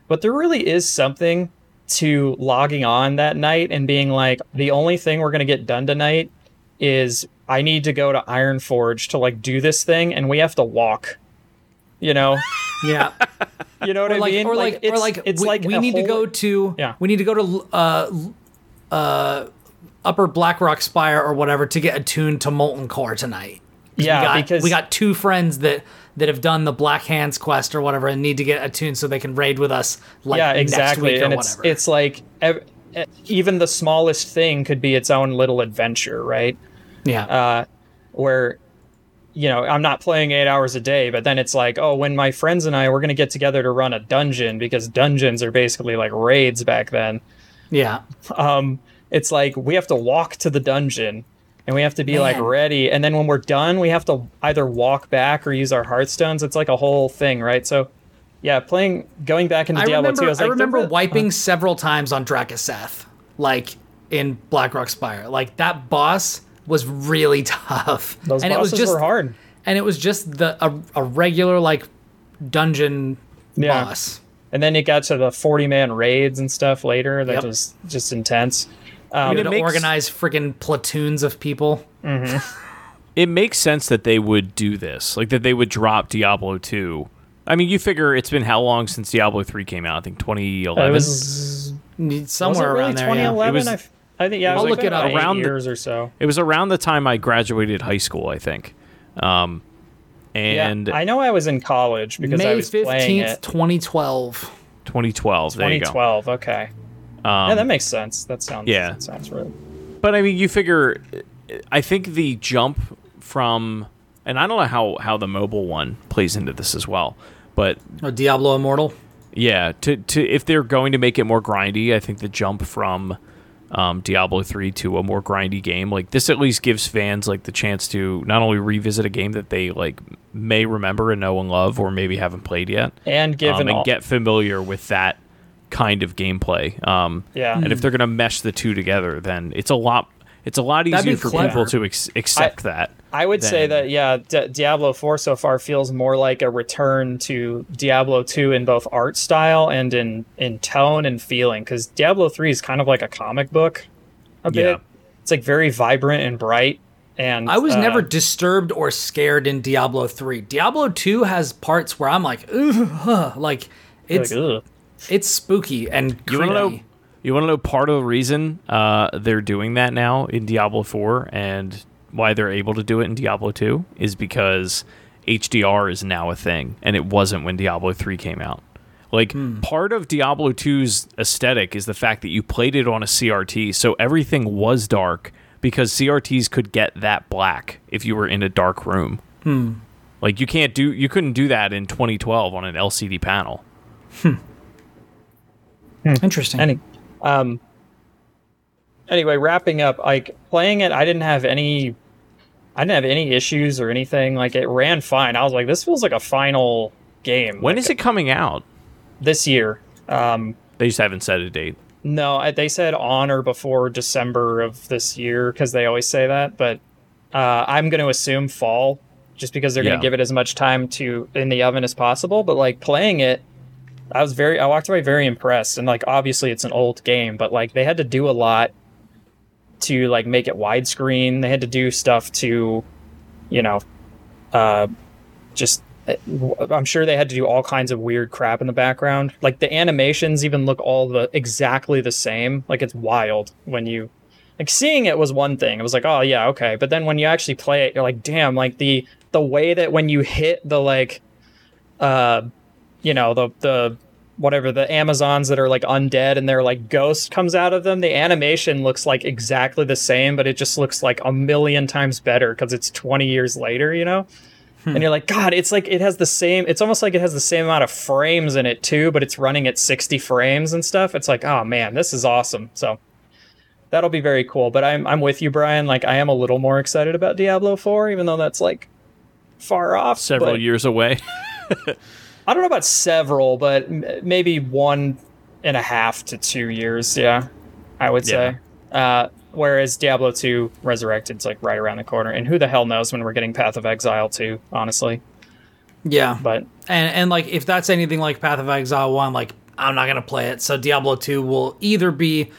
but there really is something to logging on that night and being like, the only thing we're gonna get done tonight is I need to go to Ironforge to like do this thing, and we have to walk. You know, *laughs* Yeah. you know what or I like, mean? or like, or it's, like, it's we, like we need to go to, Yeah. we need to go to uh, uh, Upper Blackrock Spire or whatever to get attuned to Molten Core tonight. Yeah, we got, because- we got two friends that that have done the Blackhand's quest or whatever and need to get attuned so they can raid with us. Like yeah, next exactly. And it's whatever. it's like ev- even the smallest thing could be its own little adventure, right? yeah, uh, where you know i'm not playing eight hours a day but then it's like oh when my friends and i we're going to get together to run a dungeon because dungeons are basically like raids back then yeah. um, it's like we have to walk to the dungeon and we have to be like ready and then when we're done we have to either walk back or use our hearthstones it's like a whole thing right so yeah playing going back into I diablo remember, 2 i was I like remember wiping uh-huh. several times on Drakkisath, like in Blackrock Spire. Like that boss was really *laughs* tough, those and it bosses was just were hard and it was just the a, a regular like dungeon Yeah. boss. and then it got to the 40 man raids and stuff later that Yep. was just intense um, had it to makes- organize freaking platoons of people. it makes sense that they would do this, like that they would drop Diablo 2. I mean, you figure it's been how long since Diablo 3 came out? I think 2011. it was Need- Was it Somewhere really around there. yeah. 2011? It was- I f- I think yeah. I'll was look like it up. about eight Around the- years or so. It was around the time I graduated high school, I think. Um, and yeah, I know I was in college because I May was playing fifteenth, it. twenty twelve. 2012. There you go. 2012. Okay. Um, yeah, that makes sense. That sounds. yeah. That sounds right. But I mean, you figure. I think the jump from, and I don't know how how the mobile one plays into this as well, but Oh, Diablo Immortal. yeah, to to if they're going to make it more grindy, I think the jump from um, Diablo three to a more grindy game like this at least gives fans like the chance to not only revisit a game that they like may remember and know and love, or maybe haven't played yet, And given um, and all, get familiar with that kind of gameplay. Um, Yeah. and if they're gonna mesh the two together, then it's a lot. It's a lot easier for clever. people to ex- accept that. I would say that yeah, D- Diablo 4 so far feels more like a return to Diablo 2 in both art style and in in tone and feeling. Because Diablo 3 is kind of like a comic book, a bit. Yeah. It's like very vibrant and bright. And I was uh, never disturbed or scared in Diablo 3. Diablo 2 has parts where I'm like, Ugh, huh," like it's like, ugh. It's spooky and You want to know? creepy. You want to know part of the reason uh, they're doing that now in Diablo 4 and why they're able to do it in Diablo 2 is because HDR is now a thing, and it wasn't when Diablo 3 came out. Like hmm. part of Diablo 2's aesthetic is the fact that you played it on a CRT, so everything was dark because CRTs could get that black if you were in a dark room. Hmm. Like you can't do you couldn't do that in 2012 on an LCD panel. Hmm. Interesting. Any, um, anyway, wrapping up, like playing it, I didn't have any, I didn't have any issues or anything. Like it ran fine. I was like, this feels like a final game. When like, is it coming out? this year? Um, They just haven't set a date. no, I, they said on or before December of this year because they always say that. But uh, I'm going to assume fall, just because they're going to give it as much time to in the oven as possible. But like playing it, I was very, I walked away very impressed. And like obviously it's an old game, but like they had to do a lot to like make it widescreen. They had to do stuff to, you know, uh, just I'm sure they had to do all kinds of weird crap in the background. Like the animations even look all the exactly the same. Like it's wild when you like seeing it was one thing. It was like, oh yeah, okay. But then when you actually play it, you're like, damn, like the the way that when you hit the like uh you know, the the whatever the Amazons that are like undead and their like ghost comes out of them. The animation looks like exactly the same, but it just looks like a million times better because it's 20 years later, you know? And you're like, God, it's like it has the same. It's almost like it has the same amount of frames in it too, but it's running at 60 frames and stuff. It's like, oh man, this is awesome. So that'll be very cool. But I'm I'm with you, Brian. Like I am a little more excited about Diablo 4, even though that's like far off. Several but- years away. *laughs* I don't know about several, but m- maybe one and a half to two years. Yeah, I would say. Uh, whereas Diablo 2 Resurrected's like right around the corner, and who the hell knows when we're getting Path of Exile 2, honestly. Yeah, But and and like if that's anything like Path of Exile one, like I'm not gonna play it. So Diablo two will either be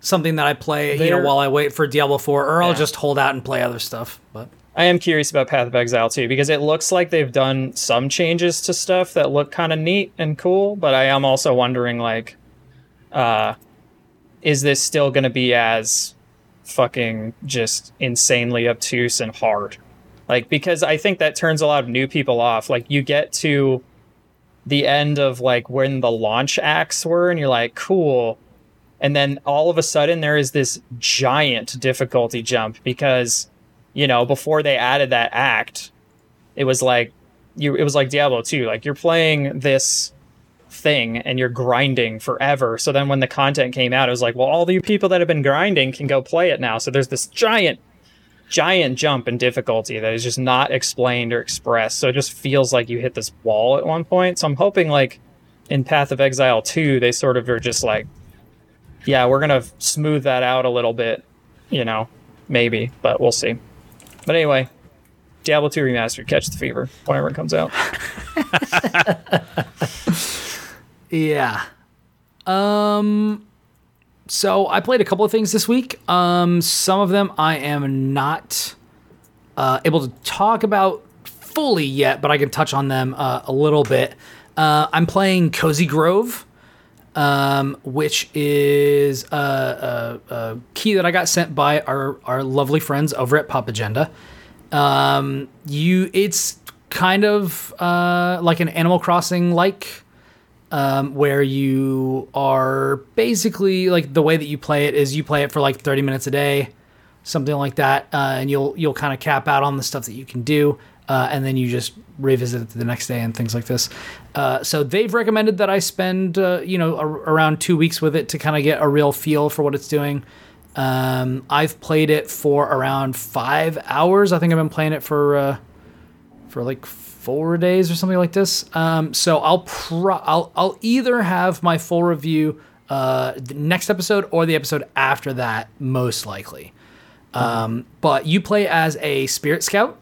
something that I play, you know, while I wait for Diablo four, or I'll just hold out and play other stuff. But I am curious about Path of Exile 2 because it looks like they've done some changes to stuff that look kind of neat and cool, but I am also wondering like uh is this still going to be as fucking just insanely obtuse and hard? Like because I think that turns a lot of new people off. Like you get to the end of like when the launch acts were and you're like cool and then all of a sudden there is this giant difficulty jump because you know before they added that act it was like you it was like diablo 2 like you're playing this thing and you're grinding forever. So then when the content came out it was like well all the people that have been grinding can go play it now. So there's this giant giant jump in difficulty that is just not explained or expressed. So it just feels like you hit this wall at one point. So i'm hoping like in path of exile 2 they sort of are just like yeah we're gonna smooth that out a little bit you know maybe but we'll see but anyway diablo 2 remastered catch the fever whenever it comes out *laughs* yeah, um, so I played a couple of things this week. Um, some of them I am not uh, able to talk about fully yet, but I can touch on them uh, a little bit. Uh, I'm playing Cozy Grove. Um, which is a, a, a key that I got sent by our, our lovely friends over at Popagenda. Um, you, it's kind of uh, like an Animal Crossing like, um, where you are basically like the way that you play it is you play it for like 30 minutes a day, something like that, uh, and you'll you'll kind of cap out on the stuff that you can do. Uh, and then you just revisit it the next day and things like this. Uh, so they've recommended that I spend, uh, you know, a- around two weeks with it to kind of get a real feel for what it's doing. Um, I've played it for around five hours. I think I've been playing it for uh, for like four days or something like this. Um, so I'll pro- I'll I'll either have my full review uh, the next episode or the episode after that, most likely. Um, but you play as a spirit scout,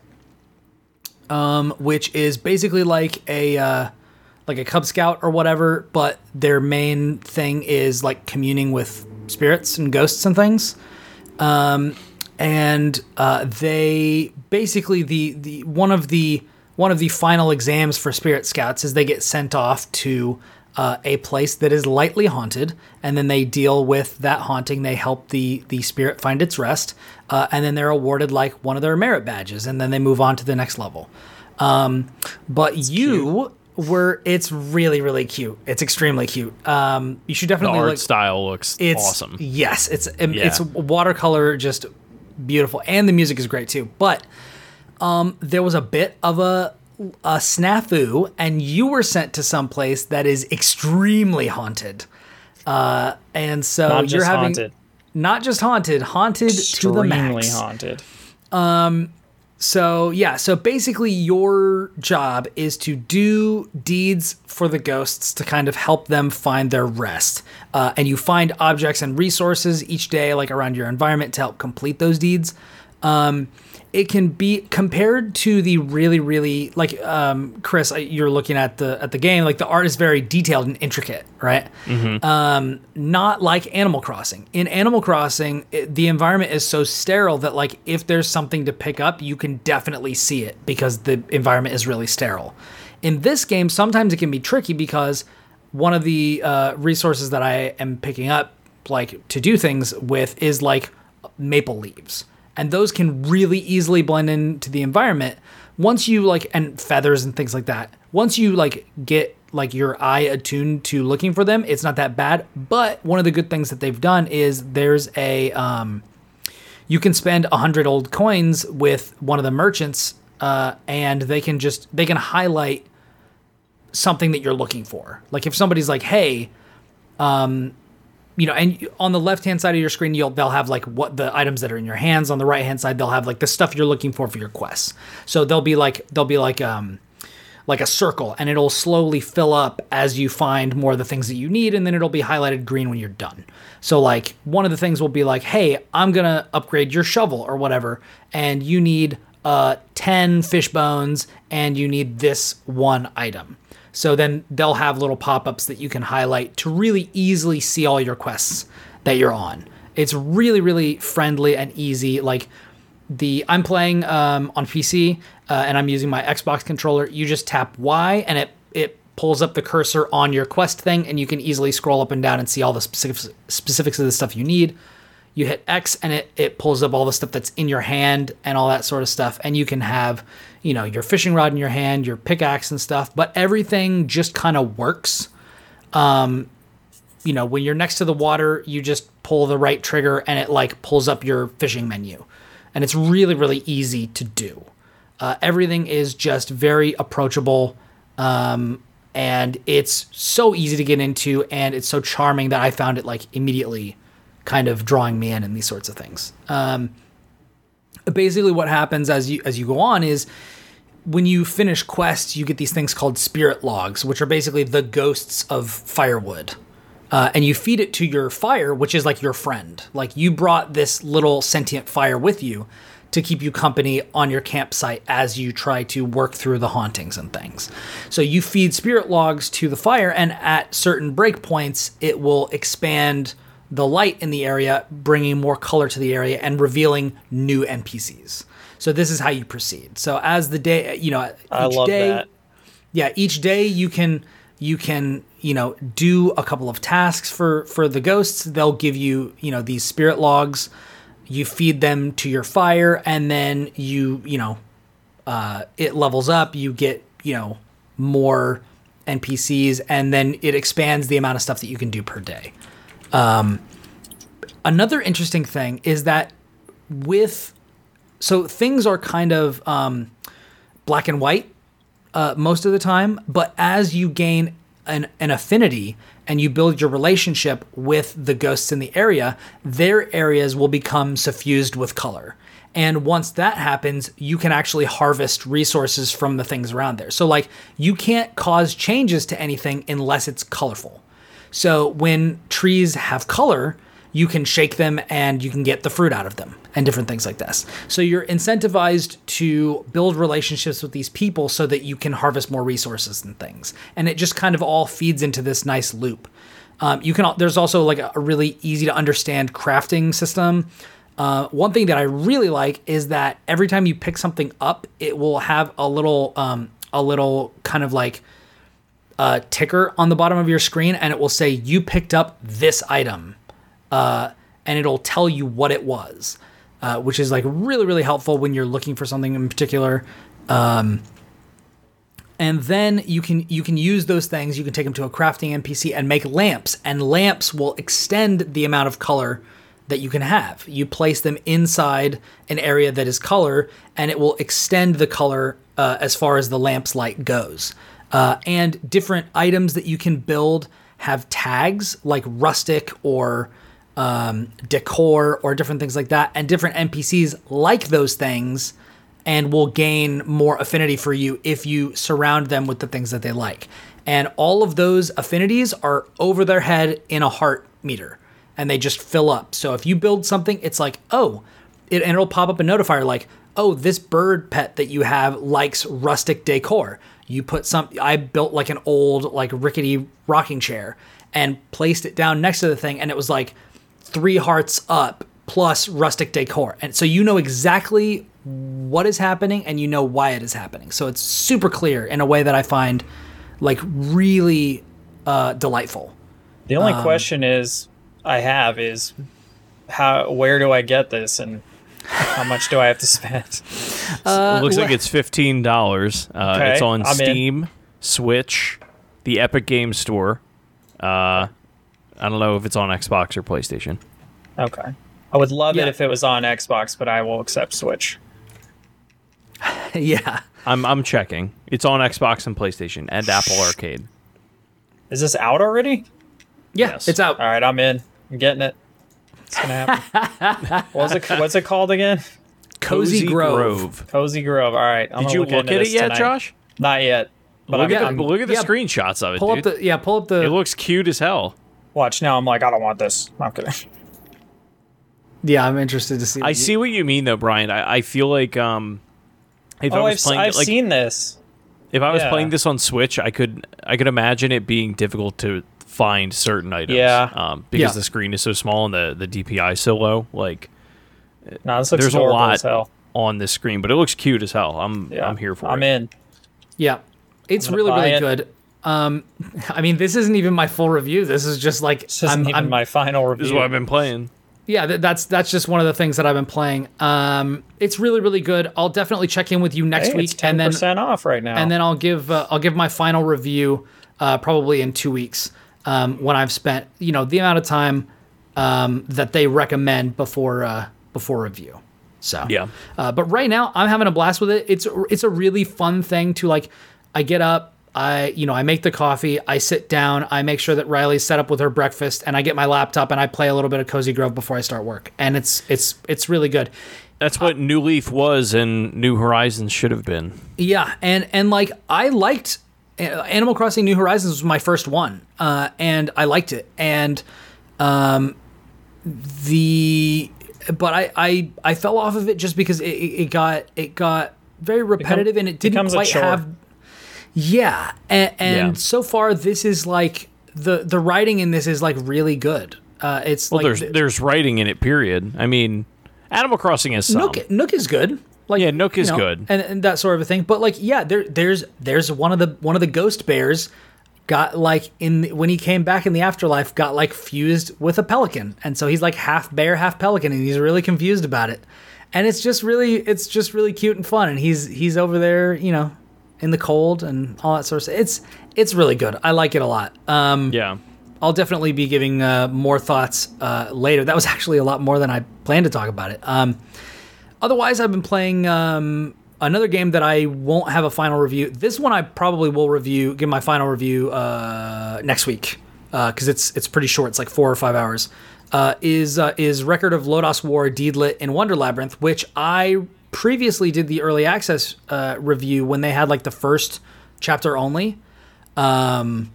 um, which is basically like a uh, like a Cub Scout or whatever, but their main thing is like communing with spirits and ghosts and things. Um, and uh, they basically the the one of the one of the final exams for Spirit Scouts is they get sent off to uh, a place that is lightly haunted, and then they deal with that haunting. They help the the spirit find its rest, uh, and then they're awarded like one of their merit badges, and then they move on to the next level. Um, but you were it's really really cute. It's extremely cute. Um, you should The definitely art like, style looks it's awesome. Yes, it's um, Yeah. it's watercolor, just beautiful, and the music is great too. But um, there was a bit of a a snafu, and you were sent to some place that is extremely haunted. Uh, and so you're having haunted. not just haunted, haunted to the extremely max. haunted So yeah, so basically your job is to do deeds for the ghosts to kind of help them find their rest, uh, and you find objects and resources each day, like around your environment, to help complete those deeds. Um, it can be compared to the really, really like um, Chris. You're looking at the at the game. Like the art is very detailed and intricate, right? um, not like Animal Crossing. In Animal Crossing, it, the environment is so sterile that like if there's something to pick up, you can definitely see it because the environment is really sterile. In this game, sometimes it can be tricky because one of the uh, resources that I am picking up, like to do things with, is like maple leaves, and those can really easily blend into the environment once you like and feathers and things like that once you like get like your eye attuned to looking for them, it's not that bad. But one of the good things that they've done is there's a um, you can spend a hundred old coins with one of the merchants, uh, and they can just they can highlight something that you're looking for. Like if somebody's like, "Hey," um, you know, and on the left hand side of your screen, you'll they'll have like what the items that are in your hands. On the right hand side, they'll have like the stuff you're looking for for your quests. So they'll be like they'll be like um like a circle, and it'll slowly fill up as you find more of the things that you need, and then it'll be highlighted green when you're done. So like one of the things will be like, hey, I'm gonna upgrade your shovel or whatever, and you need uh 10 fish bones, and you need this one item. So then they'll have little pop-ups that you can highlight to really easily see all your quests that you're on. It's really really friendly and easy. Like the I'm playing um, on PC uh, and I'm using my Xbox controller. You just tap Y and it it pulls up the cursor on your quest thing, and you can easily scroll up and down and see all the specifics specifics of the stuff you need. You hit X and it it pulls up all the stuff that's in your hand and all that sort of stuff, and you can have you know your fishing rod in your hand, your pickaxe and stuff, but everything just kind of works. Um, you know, when you're next to the water, you just pull the right trigger and it like pulls up your fishing menu and it's really really easy to do. Uh, everything is just very approachable, um, and it's so easy to get into, and it's so charming that I found it like immediately, kind of drawing me in and these sorts of things. Um, basically, what happens as you as you go on is when you finish quests, you get these things called spirit logs, which are basically the ghosts of firewood uh, and you feed it to your fire, which is like your friend. Like you brought this little sentient fire with you to keep you company on your campsite as you try to work through the hauntings and things. So you feed spirit logs to the fire, and at certain breakpoints, it will expand the light in the area, bringing more color to the area and revealing new NPCs. So this is how you proceed. So as the day, you know, each I love day, that. yeah, each day you can you can you know do a couple of tasks for for the ghosts they'll give you you know these spirit logs you feed them to your fire and then you you know uh, it levels up you get you know more npcs and then it expands the amount of stuff that you can do per day um, another interesting thing is that with so things are kind of um, black and white uh, most of the time, but as you gain an, an affinity and you build your relationship with the ghosts in the area, their areas will become suffused with color. And once that happens, you can actually harvest resources from the things around there. So, like, you can't cause changes to anything unless it's colorful. So, when trees have color, you can shake them and you can get the fruit out of them and different things like this. So you're incentivized to build relationships with these people so that you can harvest more resources and things. And it just kind of all feeds into this nice loop. Um, you can there's also like a really easy to understand crafting system. Uh, one thing that I really like is that every time you pick something up, it will have a little um, a little kind of like uh, ticker on the bottom of your screen, and it will say you picked up this item uh, and it'll tell you what it was, uh, which is like really really helpful when you're looking for something in particular. Um, and then you can you can use those things. You can take them to a crafting NPC and make lamps, and lamps will extend the amount of color that you can have. You place them inside an area that is color, and it will extend the color uh, as far as the lamp's light goes. Uh, and different items that you can build have tags like rustic or um, decor or different things like that, and different NPCs like those things and will gain more affinity for you if you surround them with the things that they like. And all of those affinities are over their head in a heart meter and they just fill up. So if you build something, it's like, oh, it, and it'll pop up a notifier like, oh, this bird pet that you have likes rustic decor. You put some, I built like an old, like rickety rocking chair and placed it down next to the thing, and it was like three hearts up plus rustic decor. And so you know exactly what is happening and you know why it is happening. So it's super clear in a way that I find like really uh, delightful. The only question is I have is how where do I get this and how much do I have to spend? it looks like it's fifteen dollars. Uh, Okay, it's on I'm in. Steam, Switch, the Epic Game Store. Uh, I don't know if it's on Xbox or PlayStation. Okay. I would love Yeah. it if it was on Xbox, but I will accept Switch. *laughs* yeah. I'm I'm checking. It's on Xbox and PlayStation and Apple Arcade. Is this out already? Yeah, Yes. it's out. All right, I'm in. I'm getting it. It's gonna happen. what's it? What's it called again? Cozy, Grove. Cozy Grove. All right. I'm Did you look, look at it yet, tonight. Josh? Not yet. But Look at the, look at the yeah, screenshots of it, Pull dude. up the yeah. Pull up the. it looks cute as hell. watch now. I'm like, I don't want this. I'm kidding. *laughs* yeah, I'm interested to see. I you- see what you mean though, Brian. I, I feel like um, if I Oh, was I've, playing I've like seen this. if I was yeah. playing this on Switch, I could I could imagine it being difficult to find certain items. Yeah. Um, because Yeah. the screen is so small and the the DPI is so low. Like No, this looks there's a lot on this screen, but it looks cute as hell. I'm Yeah, I'm here for it. I'm in. Yeah, it's really really it. good. Um, *laughs* I mean, this isn't even my full review. This is just like This isn't I'm, even I'm my final review. This is what I've been playing. yeah, th- that's that's just one of the things that I've been playing. Um, it's really really good. I'll definitely check in with you next Hey, week, it's 10% and then off right now. and then I'll give uh, I'll give my final review uh, probably in two weeks um, when I've spent you know the amount of time um, that they recommend before uh, before review. So Yeah. uh, but right now I'm having a blast with it. It's it's a really fun thing to like. I get up. I you know I make the coffee. I sit down. I make sure that Riley's set up with her breakfast, and I get my laptop and I play a little bit of Cozy Grove before I start work. And it's it's it's really good. That's what New Leaf was and New Horizons should have been. Yeah, and and like I liked Animal Crossing New Horizons was my first one, uh, and I liked it, and um, the but I I I fell off of it just because it, it got it got very repetitive and it didn't quite have. Yeah, and, and Yeah. so far this is like the the writing in this is like really good. Uh, it's Well, like there's the- there's writing in it. Period. I mean, Animal Crossing is some. Nook Nook is good. Like Yeah, Nook you is know, good. and, and that sort of a thing. But like, yeah, there there's there's one of the one of the ghost bears got like in when he came back in the afterlife got like fused with a pelican, and so he's like half bear, half pelican, and he's really confused about it. And it's just really it's just really cute and fun, and he's he's over there, you know, in the cold and all that sort of stuff. It's it's really good. I like it a lot. Um, Yeah. I'll definitely be giving uh, more thoughts uh, later. That was actually a lot more than I planned to talk about it. Um, otherwise, I've been playing um, another game that I won't have a final review. This one I probably will review, give my final review uh, next week because it's it's pretty short. It's like four or five hours. Uh, is uh, is Record of Lodoss War Deedlit and Wonder Labyrinth, which I previously did the early access uh, review when they had like the first chapter only Um,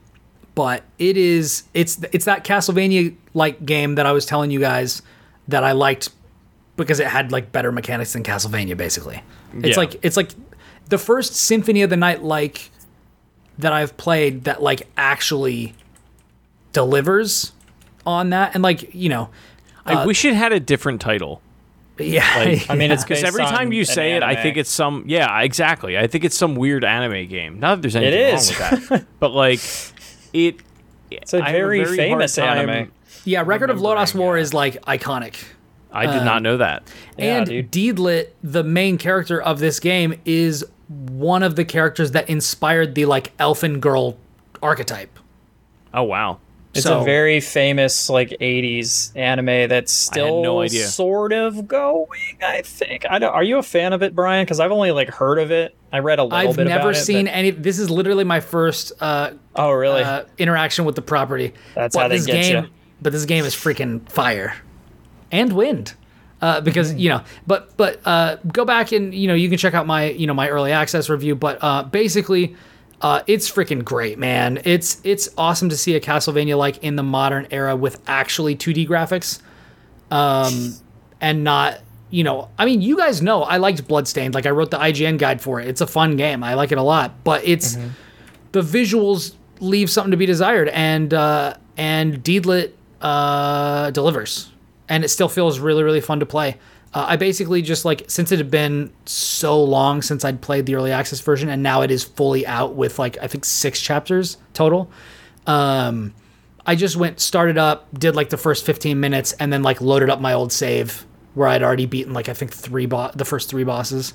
but it is it's it's that Castlevania like game that I was telling you guys that I liked because it had like better mechanics than Castlevania basically. It's Yeah. like it's like the first Symphony of the Night like that I've played that like actually delivers on that and like, you know, I wish it had a different title. yeah. *laughs* I mean, it's Because every time you say it, I think it's some. Yeah, exactly. I think it's some weird anime game. Not that there's anything is. wrong with that, *laughs* but like it. It's a have very, famous anime. yeah, Record of Lodoss remembering, War uh, is like iconic. I did not know that. And dude. Deedlit, the main character of this game, is one of the characters that inspired the like elfin girl archetype. Oh wow. It's So- a very famous like '80s anime that's still no idea. sort of going. I think. I don't. Are you a fan of it, Brian? Because I've only like heard of it. I read a little I've bit never about it, seen but- any. This is literally my first uh, oh, really? uh, interaction with the property. That's but how they this get game, ya. But this game is freaking fire and wind. Uh, because Mm-hmm. you know, but but uh, go back and you know you can check out my you know my early access review. But uh, basically, uh, it's freaking great, man. It's it's awesome to see a Castlevania like in the modern era with actually 2D graphics, um, and not you know. I mean, you guys know I liked Bloodstained. Like I wrote the IGN guide for it. It's a fun game. I like it a lot. But it's the visuals leave something to be desired, and uh, and Deedlit uh, delivers, and it still feels really really fun to play. Uh, I basically just like since it had been so long since I'd played the early access version, and now it is fully out with like I think six chapters total. Um, I just went started up, did like the first 15 minutes, and then like loaded up my old save where I'd already beaten like I think three bo- the first three bosses.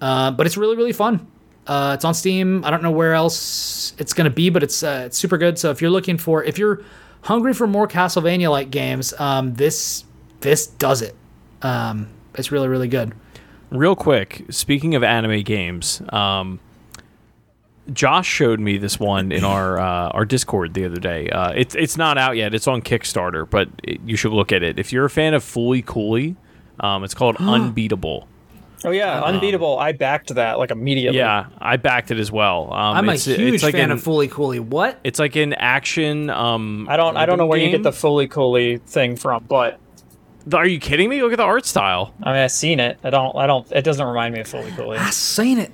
Uh, but it's really really fun. Uh, it's on Steam. I don't know where else it's gonna be, but it's uh, it's super good. So if you're looking for, if you're hungry for more Castlevania like games, um, this this does it. Um, it's really really good. Real quick, speaking of anime games, um, Josh showed me this one in our *laughs* uh, our Discord the other day. Uh, it's it's not out yet. It's on Kickstarter, but it, you should look at it. If you're a fan of Fooly Cooly, um, it's called *gasps* Unbeatable. Oh yeah, unbeatable. I backed that like immediately. Yeah, I backed it as well. Um, I'm a it's, huge it's like fan an, of Fooly Cooly. What? It's like an action. Um, I don't. I don't know where you get the Fooly Cooly thing from, but Are you kidding me? Look at the art style. I mean, I've seen it. I don't. I don't. It doesn't remind me of Fooly Cooly. I've seen it.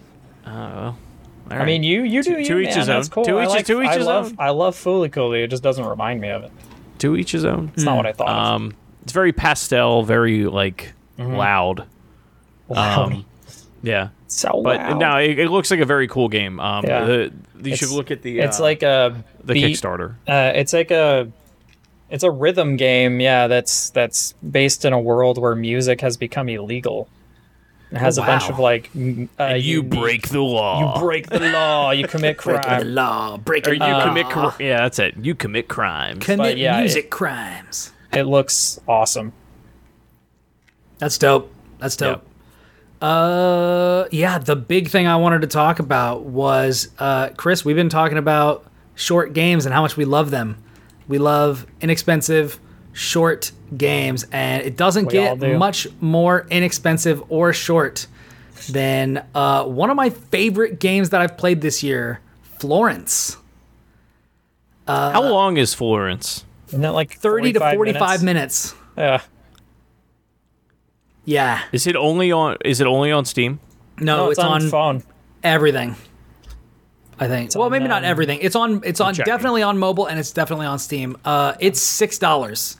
I mean, you you do To- you, to each man, his That's own. cool. To I each- like, to each I his love, own. I love Fooly Cooly. It just doesn't remind me of it. Two each his own. It's not what I thought. of. Um, it's very pastel, very like loud. Wow. Um, yeah, so but loud. no, it, it looks like a very cool game. Um, Yeah. the, you should look at the. it's uh, like a the beat- Kickstarter. Uh, it's like a it's a rhythm game, yeah. That's that's based in a world where music has become illegal. It has Oh, a bunch of like m- uh, unique- the law. you break the law, you commit *laughs* Breaking the crime. law. Breaking or you the law. commit. Cor- yeah, that's it. You commit crimes. commit but yeah, music crimes. It looks awesome. That's dope. That's dope. Uh, yeah. The big thing I wanted to talk about was uh, Chris. We've been talking about short games and how much we love them. We love inexpensive short games, and it doesn't We get do. much more inexpensive or short than uh, one of my favorite games that I've played this year, Florence. Uh, How long is Florence? Isn't that like Thirty to 45 forty-five minutes. Yeah. Yeah. Is it only on? Is it only on Steam? No, No, it's, it's, on, on phone. everything. I think. well, on, maybe not um, everything. It's on. It's on. checking. Definitely on mobile, and it's definitely on Steam. Uh, it's six dollars.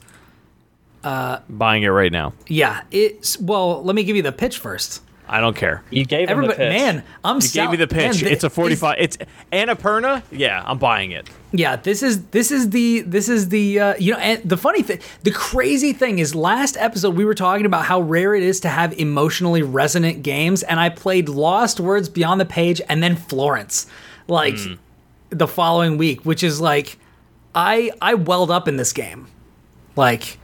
Uh, Buying it right now. Yeah. It's well. Let me give you the pitch first. I don't care. You gave him Everybody, the pitch. man, I'm. You gave me the pitch. it's a forty-five. It's Annapurna. Yeah, I'm buying it. Yeah, this is this is the this is the uh, you know and the funny thing the crazy thing is last episode we were talking about how rare it is to have emotionally resonant games and I played Lost Words Beyond the Page and then Florence like the following week which is like I I welled up in this game like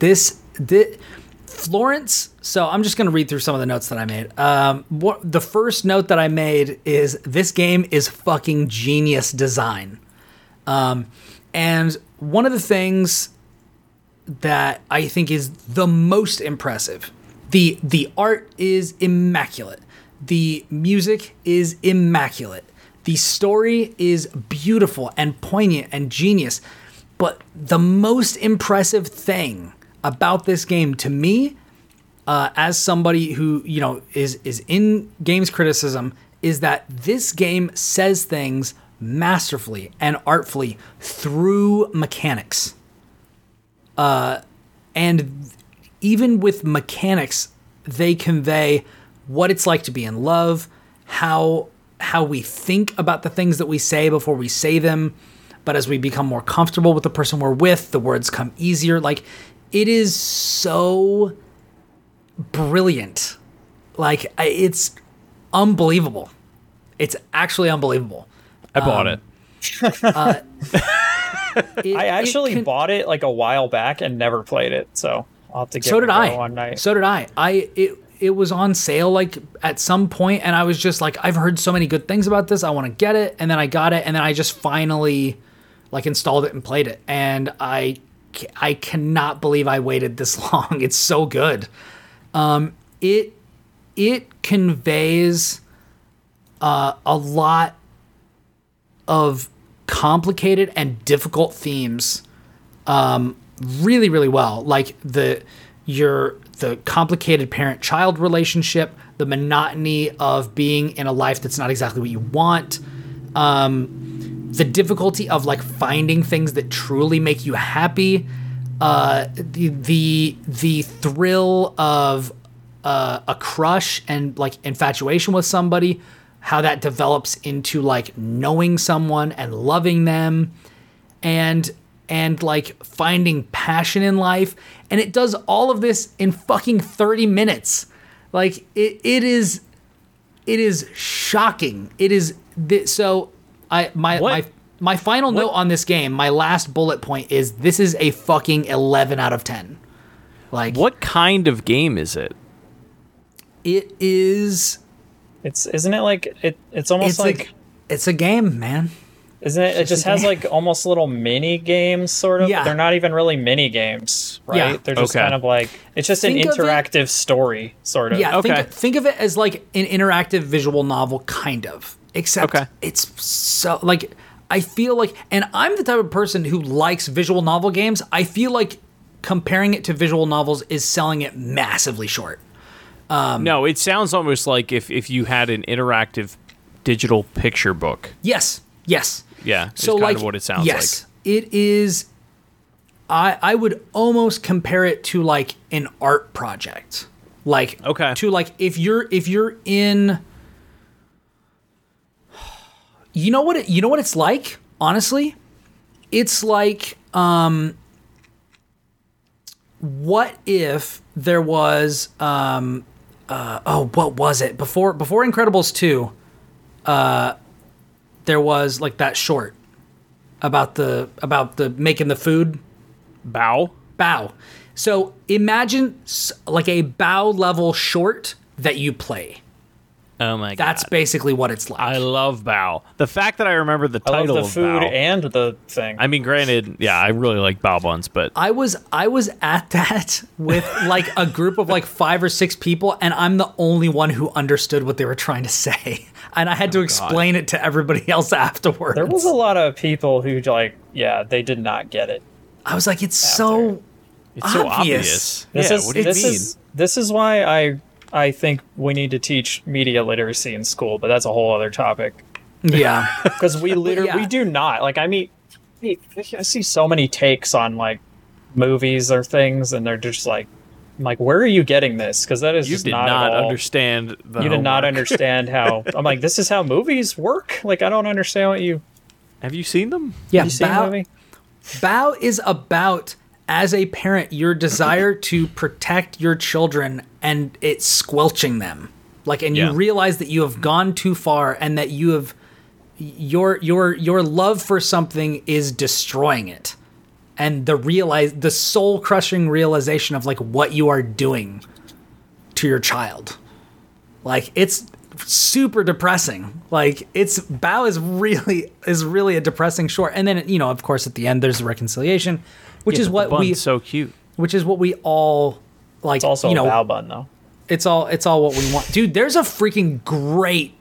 this thi- Florence. So I'm just going to read through some of the notes that I made. Um, what the first note that I made is this game is fucking genius design. Um, and one of the things that I think is the most impressive, the the art is immaculate. The music is immaculate. The story is beautiful and poignant and genius. But the most impressive thing about this game to me, uh, as somebody who you know is is in games criticism, is that this game says things masterfully and artfully through mechanics. Uh, and even with mechanics, they convey what it's like to be in love, how how we think about the things that we say before we say them. But as we become more comfortable with the person we're with, the words come easier. Like it is so brilliant. Like it's unbelievable. It's actually unbelievable. I bought Um, it. *laughs* It- I it actually can- bought it like a while back and never played it, so I'll have to give so did a I. one night. So did I. I it it was on sale like at some point, and I was just like, I've heard so many good things about this. I want to get it, and then I got it, and then I just finally like installed it and played it, and I ca- I cannot believe I waited this *laughs* long. It's so good. Um, it it conveys uh, a lot of complicated and difficult themes um, really really well like the your the complicated parent child relationship the monotony of being in a life that's not exactly what you want um, the difficulty of like finding things that truly make you happy uh, the the the thrill of uh, a crush and like infatuation with somebody how that develops into like knowing someone and loving them and and like finding passion in life and it does all of this in fucking 30 minutes like it, it is it is shocking. It is th- so. I my What? my my final note on this game. My last bullet point is this is a fucking eleven out of ten. Like What kind of game is it? it is. It's isn't it like it? It's almost It's like like it's a game, man. isn't it? It just just has game. like almost little mini games, sort of. Yeah. They're not even really mini games, right? Yeah. They're just Okay. kind of like it's just Think an of it- interactive story, sort of. Yeah, Okay. think, think of it as like an interactive visual novel, kind of. Except Okay. it's so like I feel like, and I'm the type of person who likes visual novel games. I feel like comparing it to visual novels is selling it massively short. Um, no, it sounds almost like if if you had an interactive digital picture book. Yes, yes. Yeah, So kind like of what it sounds yes, it is. I I would almost compare it to like an art project, like Okay. to like if you're if you're in. You know what it, you know what it's like. Honestly, it's like um. What if there was um, uh, oh what was it before before Incredibles two? Uh, there was like that short about the about the making the food. Bao. bao. So imagine like a bao level short that you play. Oh my god. That's basically what it's like. I love Bao. The fact that I remember the I love title the of food Bao. and the thing. I mean, granted, yeah, I really like Bao buns, but I was I was at that with *laughs* like a group of like five or six people, and I'm the only one who understood what they were trying to say, *laughs* and I had to oh, explain it to everybody *laughs* else afterwards. there was a lot of people who like, yeah, they did not get it. I was like, it's so it's so Obvious. obvious. This yeah, is what do you this mean? is this is why I I think we need to teach media literacy in school, but that's a whole other topic. yeah. Because *laughs* we literally Yeah. we do not like. I mean, I see so many takes on like movies or things, and they're just like, I'm like, where are you getting this? Because that is you just did not, not, understand the You did not understand how. *laughs* I'm like, this is how movies work. Like, I don't understand what you. Have you seen them? Yeah, You seen the movie? bao is about as a parent your desire to protect your children and it's squelching them. Like and Yeah. you realize that you have gone too far and that you have your your your love for something is destroying it. And the realize the soul crushing realization of like what you are doing to your child. Like it's super depressing. Like it's bao is really is really a depressing short and then you know of course at the end there's a reconciliation which Yeah, is but the what bun's we so cute. which is what we all like It's also you know a bao bun though. it's all it's all what we want dude there's a freaking great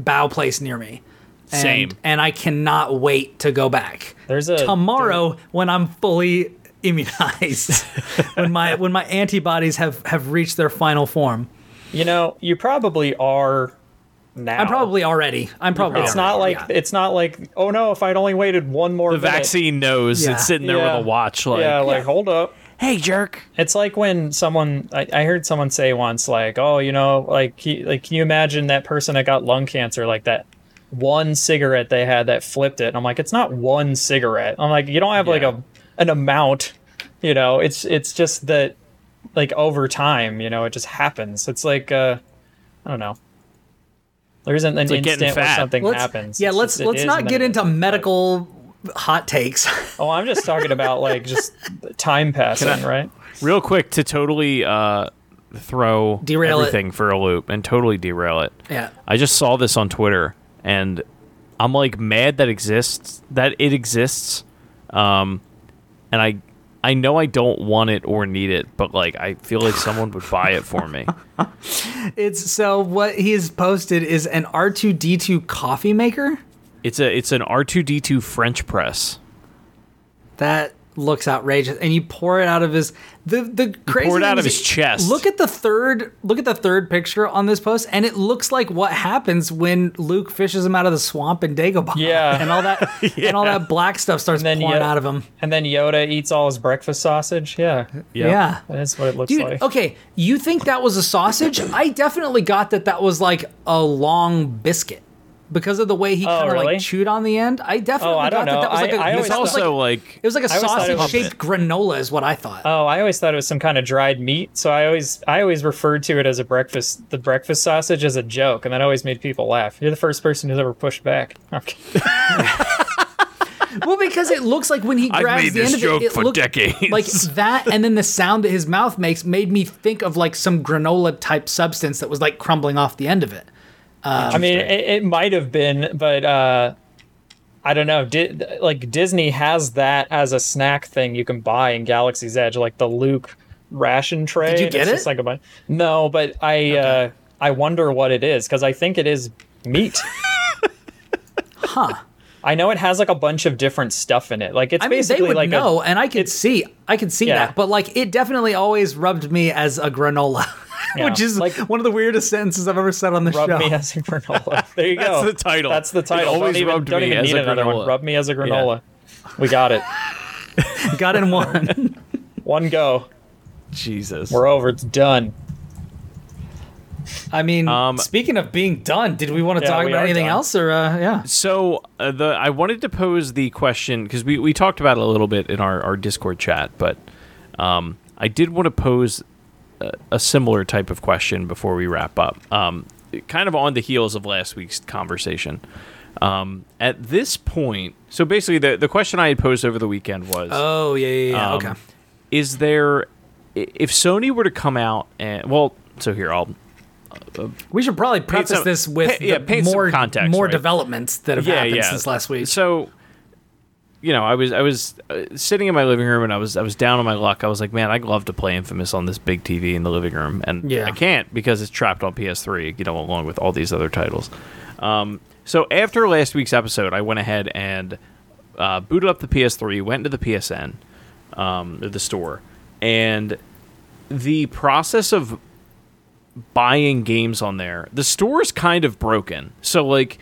bao place near me and, Same. and i cannot wait to go back There's a tomorrow when i'm fully immunized *laughs* when my when my antibodies have have reached their final form You know, you probably are now. i'm probably already i'm probably It's already, not like yeah. it's not like oh no, if I'd only waited one more. The minute. vaccine knows Yeah. it's sitting there Yeah. with a watch. Like, yeah, like hold up. hey, jerk. It's like when someone I, I heard someone say once, like, oh, you know, like he, like can you imagine that person that got lung cancer, like that one cigarette they had that flipped it? And I'm like, it's not one cigarette. I'm like, you don't have like a an amount, you know. It's it's just that like over time, you know, it just happens. It's like uh, I don't know. There isn't an like getting instant where something let's, happens. yeah It's let's just- let's not get into medical hot takes *laughs* Oh, I'm just talking about like *laughs* just time passing, I- right? Real quick to totally uh, throw Derail it. everything for a loop and totally derail it. yeah I just saw this on Twitter and I'm like mad that exists that it exists. Um and I I know I don't want it or need it, but like I feel like someone would buy it for me. *laughs* it's so what he has posted is an r2d2 coffee maker It's a it's an R2D2 French press. That looks outrageous, and you pour it out of his the the crazy. pour it out of his chest. Look at the third. Look at the third picture on this post, and it looks like what happens when Luke fishes him out of the swamp in Dagobah. Yeah. and all that *laughs* and all that black stuff starts pouring out of him. And then Yoda eats all his breakfast sausage. Yeah, Yep. Yeah. that's what it looks Dude, like. okay, you think that was a sausage? I definitely got that that was like a long biscuit. Because of the way he Oh, kind of really? like chewed on the end. I definitely Oh, I got don't know. that that was like I- a I it It's was also like, like it was like a I always thought it sausage shaped granola is what I thought. Oh, I always thought it was some kind of dried meat, so I always I always referred to it as a breakfast the breakfast sausage as a joke, and that always made people laugh. You're the first person who's ever pushed back. Okay. *laughs* Well, because it looks like when he I've grabs made the this end of joke it, it for decades. like that, and then the sound that his mouth makes made me think of like some granola type substance that was like crumbling off the end of it. I mean, it, it might have been, but uh, I don't know. Di- like Disney has that as a snack thing you can buy in Galaxy's Edge, like the Luke ration tray. Did you get it's it? Like a no, but I uh, I wonder what it is because I think it is meat. *laughs* Huh. I know it has like a bunch of different stuff in it. Like it's I mean, they basically would like know, a, and I could see, I could see Yeah. that. But like, it definitely always rubbed me as a granola, *laughs* which is Like- one of the weirdest sentences I've ever said on the rub show. me as a granola. *laughs* There you That's go. the title. That's the It title. always don't even, rubbed don't me even as need a another one. granola. Rub me as a granola. We got it. *laughs* Got in one. One go. Jesus. We're over. It's done. I mean, Um, speaking of being done, did we want to Yeah, talk about anything done. else, or uh, yeah? So uh, the I wanted to pose the question because we, we talked about it a little bit in our, our Discord chat, but um, I did want to pose a, a similar type of question before we wrap up. Um, kind of on the heels of last week's conversation. Um, at this point, so basically the the question I had posed over the weekend was: Oh yeah, yeah, yeah. um, okay. Is there if Sony were to come out and well, so here I'll We should probably preface some- this with pa- yeah, paint more context, more right? developments that have happened since last week. So, you know, I was I was uh, sitting in my living room and I was I was down on my luck. I was like, man, I'd love to play Infamous on this big TV in the living room, and Yeah. I can't because it's trapped on PS3. You know, along with all these other titles. Um, so after last week's episode, I went ahead and uh, booted up the PS3, went into the PSN, um, the store, and the process of buying games on there, the store is kind of broken. So like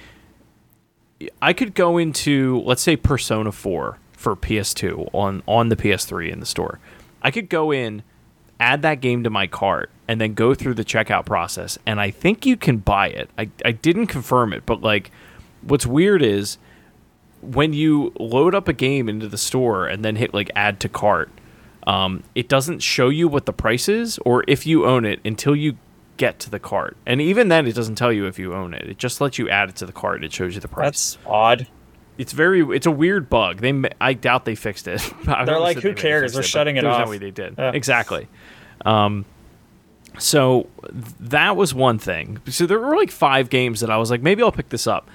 I could go into let's say Persona 4 for PS2 on on the PS3 in the store. I could go in, add that game to my cart, and then go through the checkout process. And I think you can buy it. I, I didn't confirm it, but like what's weird is when you load up a game into the store and then hit like add to cart, um, it doesn't show you what the price is or if you own it until you get to the cart. And even then, it doesn't tell you if you own it. It just lets you add it to the cart. It shows you the price. That's odd. it's very it's a weird bug. They I doubt they fixed it. *laughs* They're like, "Who they cares? We're but shutting it off." No way they did Yeah. exactly. Um, so th- that was one thing. So there were like five games that I was like, maybe I'll pick this up.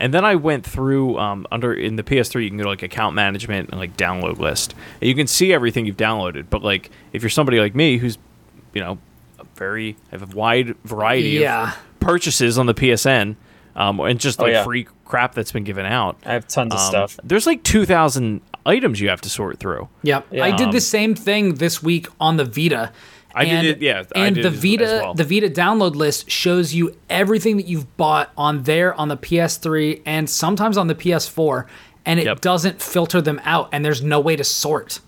And then I went through um, under in the PS3. You can go to like account management and like download list. And you can see everything you've downloaded. But like if you're somebody like me who's, you know, very I have a wide variety Yeah. of purchases on the PSN, um, and just Oh, like yeah. free crap that's been given out. I have tons of Um, stuff. There's like 2,000 items you have to sort through. Yep. Yeah. I did Um, the same thing this week on the Vita. I did and, it- yeah, I And did the as- as Vita, well. the Vita download list shows you everything that you've bought on there on the PS3 and sometimes on the PS4, and it Yep. doesn't filter them out, and there's no way to sort.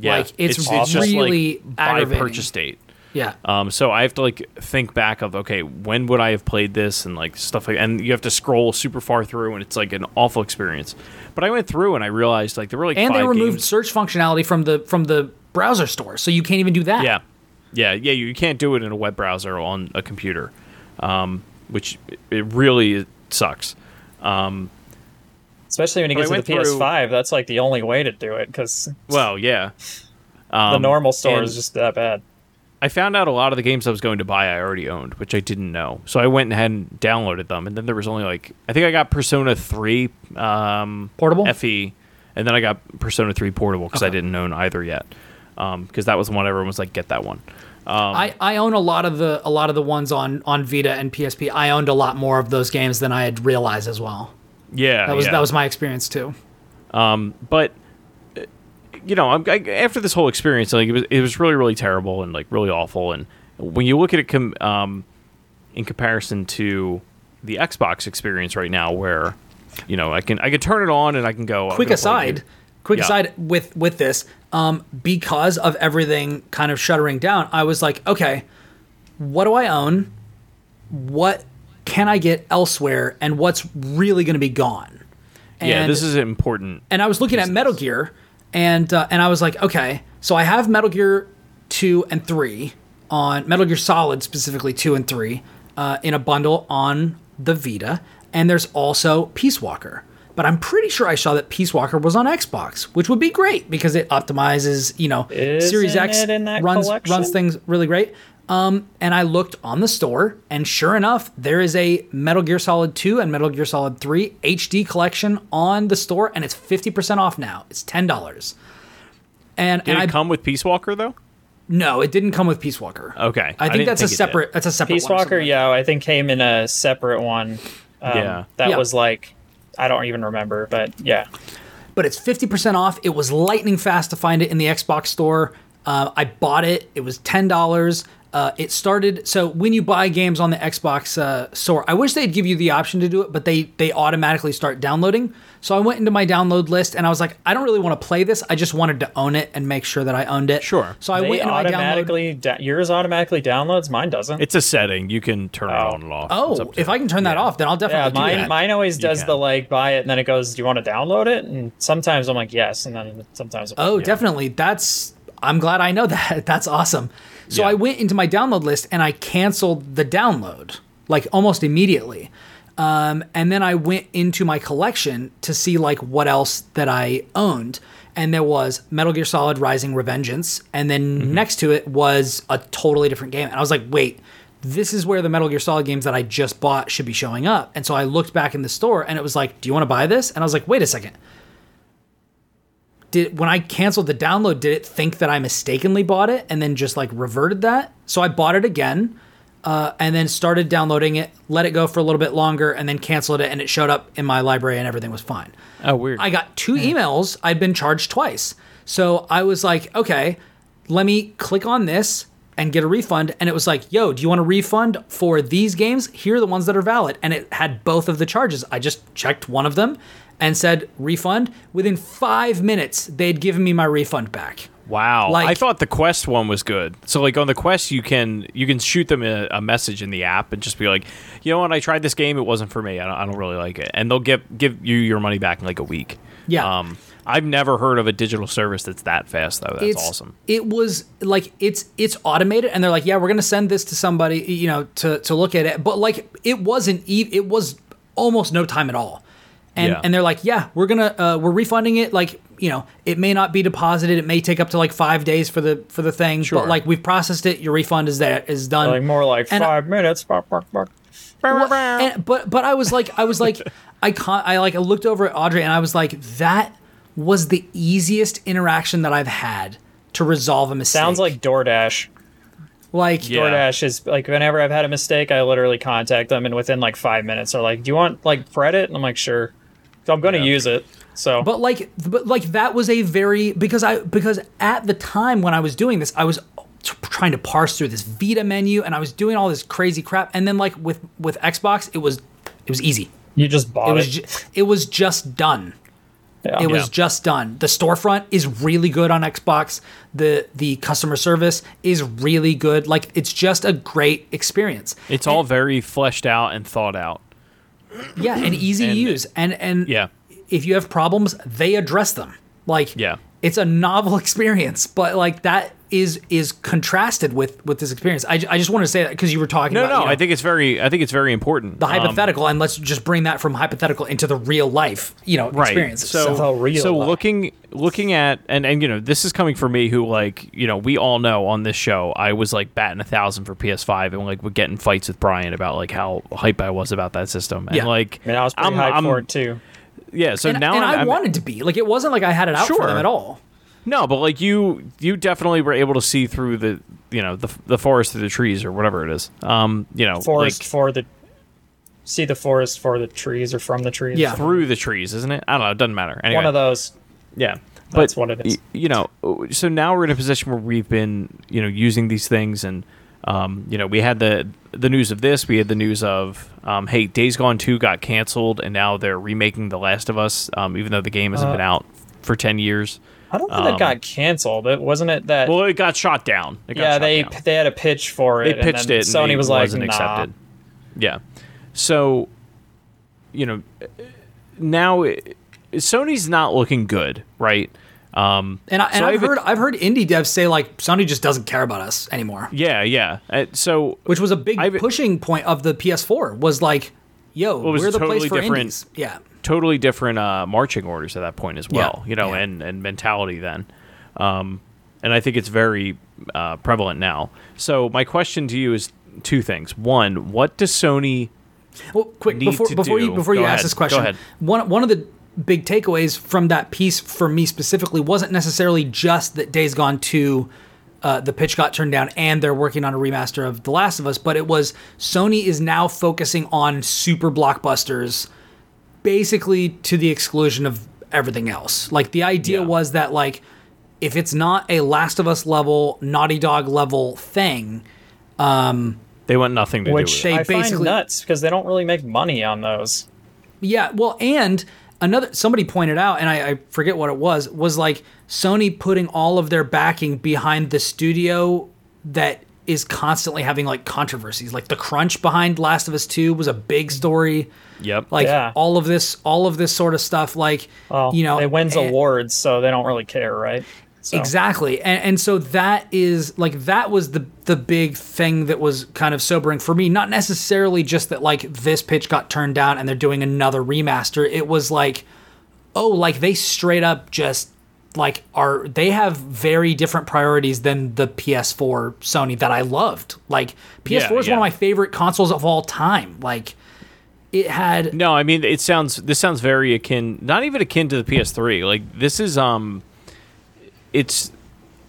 Yeah, Like it's, just really like by purchase date. Yeah. Um, so I have to like think back of okay, when would I have played this and like stuff like, and you have to scroll super far through, and it's like an awful experience. But I went through and I realized like there were like and they removed games. search functionality from the from the browser store, so you can't even do that. Yeah, yeah, yeah. You can't do it in a web browser on a computer, um, which it really sucks. Um, Especially when you but get to the through- PS5, that's like the only way to do it because well, yeah. the Um, normal store and- is just that bad. I found out a lot of the games I was going to buy I already owned, which I didn't know. So I went ahead and downloaded them, and then there was only like I think I got Persona Three um, Portable? FE, and then I got Persona Three Portable because I didn't own either yet. Because that was the one everyone was like, get that one. I, I own a lot of the a lot of the ones on on Vita and PSP. I owned a lot more of those games than I had realized as well. Yeah, That was yeah. that was my experience too. but uh, you know, I'm, I, after this whole experience, like it was, it was really, really terrible and like really awful. And when you look at it, com- um, in comparison to the Xbox experience right now, where you know I can I can turn it on and I can go. Quick aside quick Yeah. aside with with this um because of everything kind of shuttering down i was like okay what do i own what can I get elsewhere and what's really going to be gone. And, yeah, this is important. and I was looking at Metal Gear, and uh, and I was like, okay, so I have Metal Gear two and three on Metal Gear Solid specifically two and three uh, in a bundle on the Vita, and there's also Peace Walker. But I'm pretty sure I saw that Peace Walker was on Xbox, which would be great because it optimizes, you know, Series Isn't X it in runs collection? runs things really great. Um, and I looked on the store, and sure enough, there is a Metal Gear Solid 2 and Metal Gear Solid 3 HD collection on the store, and it's 50% off now. It's $10. And, Did and it I come with Peace Walker though? no, it didn't come with Peace Walker. Okay, I I think didn't that's a think it did. separate. That's a separate. Peace one Walker, something. yeah, I think came in a separate one. Um, Yeah. that Yeah. was like I don't even remember, but yeah, but it's 50% off. It was lightning fast to find it in the Xbox store. Uh, I bought it. It was $10. Uh, it started so when you buy games on the Xbox uh, store, I wish they'd give you the option to do it, but they they automatically start downloading. So I went into my download list and I was like, I don't really want to play this. I just wanted to own it and make sure that I owned it. Sure. So I they went into my download. automatically da- yours automatically downloads, mine doesn't. It's a setting you can turn it Oh. on and off. Oh, up to- if I can turn that off, then I'll yeah, definitely do mine that. mine always does the like buy it and then it goes, do you want to download it? And sometimes I'm like yes, and then sometimes I'm like, Oh, yeah. definitely. That's I'm glad I know *laughs* that. That's awesome. So Yeah. I went into my download list and I canceled the download like almost immediately. Um, and then I went into my collection to see like what else that I owned. And there was Metal Gear Solid Rising Revengeance, and then next to it was a totally different game. And I was like, wait, this is where the Metal Gear Solid games that I just bought should be showing up. And so I looked back in the store and it was like, do you want to buy this? And I was like, wait a second did when I canceled the download, did it think that I mistakenly bought it and then just like reverted that? So I bought it again, uh, and then started downloading it, let it go for a little bit longer, and then canceled it, and it showed up in my library, and everything was fine. oh weird. I got two emails. I'd been charged twice, so I was like, okay, let me click on this and get a refund. And it was like, yo, do you want a refund for these games? Here are the ones that are valid, and it had both of the charges. I just checked one of them and said refund. Within five minutes, they'd given me my refund back. Wow, Like- I thought the Quest one was good. So like on the Quest, you can you can shoot them a, a message in the app and just be like, you know what, I tried this game, it wasn't for me. I don't, I don't really like it, and they'll give give you your money back in like a week. Yeah. Um, I've never heard of a digital service that's that fast though. That's it's awesome. It was like it's it's automated, and they're like, yeah, we're gonna send this to somebody, you know, to to look at it. But like, it wasn't. E- it was almost no time at all. And Yeah. and they're like, yeah, we're gonna uh, we're refunding it. Like, you know, it may not be deposited. It may take up to like five days for the for the thing. Sure. But like, we've processed it. Your refund is there is done. like more like And I- five minutes. Bark, bark, bark. Well, and- but but I was like I was like *laughs* I con- I like I looked over at Audrey and I was like that was the easiest interaction that I've had to resolve a mistake. Sounds like DoorDash. like Yeah. DoorDash is like whenever I've had a mistake, I literally contact them, and within like five minutes, they're like, "Do you want like credit?" And I'm like, "Sure." So I'm going to Yeah. use it. So But like, but like that was a very because I because at the time when I was doing this, I was t- trying to parse through this Vita menu and I was doing all this crazy crap. And then like with with Xbox, it was it was easy. you just bought It it. was ju- it was just done. Yeah. It was Yeah. just done. The storefront is really good on Xbox. The the customer service is really good. Like it's just a great experience. It's all very fleshed out and thought out. Yeah, and *clears throat* easy to use. And and Yeah. if you have problems, they address them. Like Yeah. it's a novel *laughs* experience, but like that is is contrasted with with this experience. I, I just want to say that because you were talking No, about no, you know, I think it's very I think it's very important. the Um, hypothetical, and let's just bring that from hypothetical into the real life, you know, right. experience. So, The real so looking looking at and and you know this is coming for me who like you know we all know on this show I was like batting a thousand for PS5 and like would get in fights with Brian about like how hype I was about that system and Yeah. like I mean, I was pretty I'm- hyped I'm- for it too. yeah so and, now and I'm, I I'm- wanted to be like it wasn't like I had it out for them at all. No but like you you definitely were able to see through the you know the the forest through the trees or whatever it is um you know Forest like, for the see the forest for the trees or from the trees. Yeah. through the trees isn't it I don't know it doesn't matter anyway One of those. Yeah. That's but, what it is. y- You know, so now we're in a position where we've been, you know, using these things, and um, you know, we had the the news of this. We had the news of, um, hey, Days Gone Two got canceled, and now they're remaking The Last of Us, um, even though the game hasn't Uh, been out for ten years. I don't think Um, it got canceled. It wasn't it that. Well, it got shot down. It got yeah, shot they down. they had a pitch for it. they pitched and then it. Sony and was like, wasn't nah. accepted. Yeah. So, you know, now it, Sony's not looking good, right? Um, And, I, and so I've have heard I've heard indie devs say like Sony just doesn't care about us anymore, yeah, yeah. Uh, so which was a big I've- pushing point of the PS4. Was like, yo, was we're the totally place for different- indies. Yeah, totally different uh, marching orders at that point as well, Yeah, you know, yeah. and, and mentality then. Um, and I think it's very uh, prevalent now. So my question to you is two things. One, what does Sony Well, quick need before to before you do- before you Go ask ahead, this go question, ahead. one one of the big takeaways from that piece for me specifically wasn't necessarily just that Days Gone two. Uh, the pitch got turned down, and they're working on a remaster of The Last of Us. But it was Sony is now focusing on super blockbusters, basically to the exclusion of everything else. Like the idea Yeah. was that like if it's not a Last of Us level, Naughty Dog level thing, um, they want nothing to Which do with They I find basically- nuts because they don't really make money on those. Yeah, well, and another somebody pointed out, and I, I forget what it was, was like Sony putting all of their backing behind the studio that is constantly having like controversies. Like the crunch behind Last of Us Two was a big story. Yep. Like Yeah. all of this, all of this sort of stuff. Like Well, you know, it wins and- awards, so they don't really care, right? So, Exactly. And and so that is like that was the the big thing that was kind of sobering for me. Not necessarily just that like this pitch got turned down and they're doing another remaster. It was like oh, like they straight up just like are they have very different priorities than the PS4 Sony that I loved. Like PS4 Yeah, is one of my favorite consoles of all time. Like it had No, I mean it sounds. This sounds very akin, not even akin to the PS3. Like this is um, it's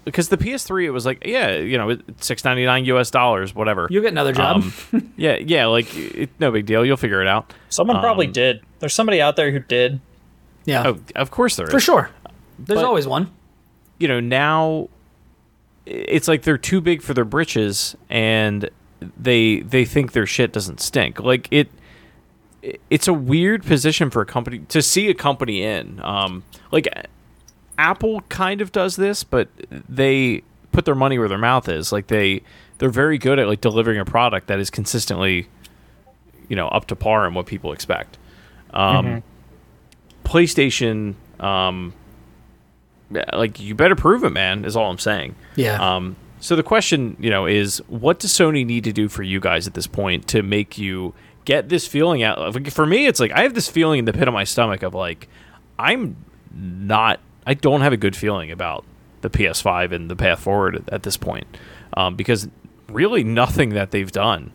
because the PS3 it was like yeah, you know, six ninety nine U.S. dollars, whatever. you'll get another job. Um, yeah, yeah, like it, no big deal. You'll figure it out. someone probably um, did. There's somebody out there who did. yeah. Oh, of course there is. for sure. There's But- always one. you know now it's like they're too big for their britches and they they think their shit doesn't stink. Like it it's a weird position for a company to see a company in. Um like apple kind of does this but they put their money where their mouth is. Like they they're very good at like delivering a product that is consistently you know up to par and what people expect. Um playstation um yeah, like you better prove it, man. Is all I'm saying. Yeah. Um. So the question, you know, is what does Sony need to do for you guys at this point to make you get this feeling out? Like, For me, it's like I have this feeling in the pit of my stomach of like I'm not. I don't have a good feeling about the PS5 and the path forward at this point, um, because really nothing that they've done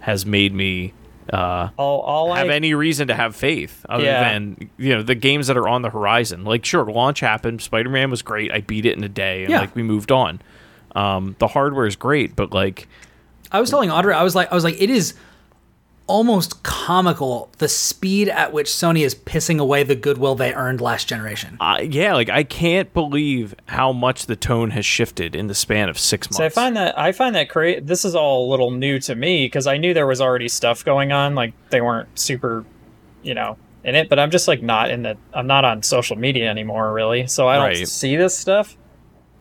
has made me uh, All, all have I any reason to have faith other Yeah. than you know the games that are on the horizon. Like sure, launch happened. Spider Man was great. I beat it in a day, and Yeah. like we moved on. Um, the hardware is great, but like I was telling Audrey, I was like, I was like, it is almost comical the speed at which Sony is pissing away the goodwill they earned last generation. uh, yeah, like I can't believe how much the tone has shifted in the span of six months. So I find that I find that cra- this is all a little new to me because I knew there was already stuff going on. Like they weren't super, you know, in it. But I'm just like not in the. I'm not on social media anymore, really. So I don't Right. see this stuff.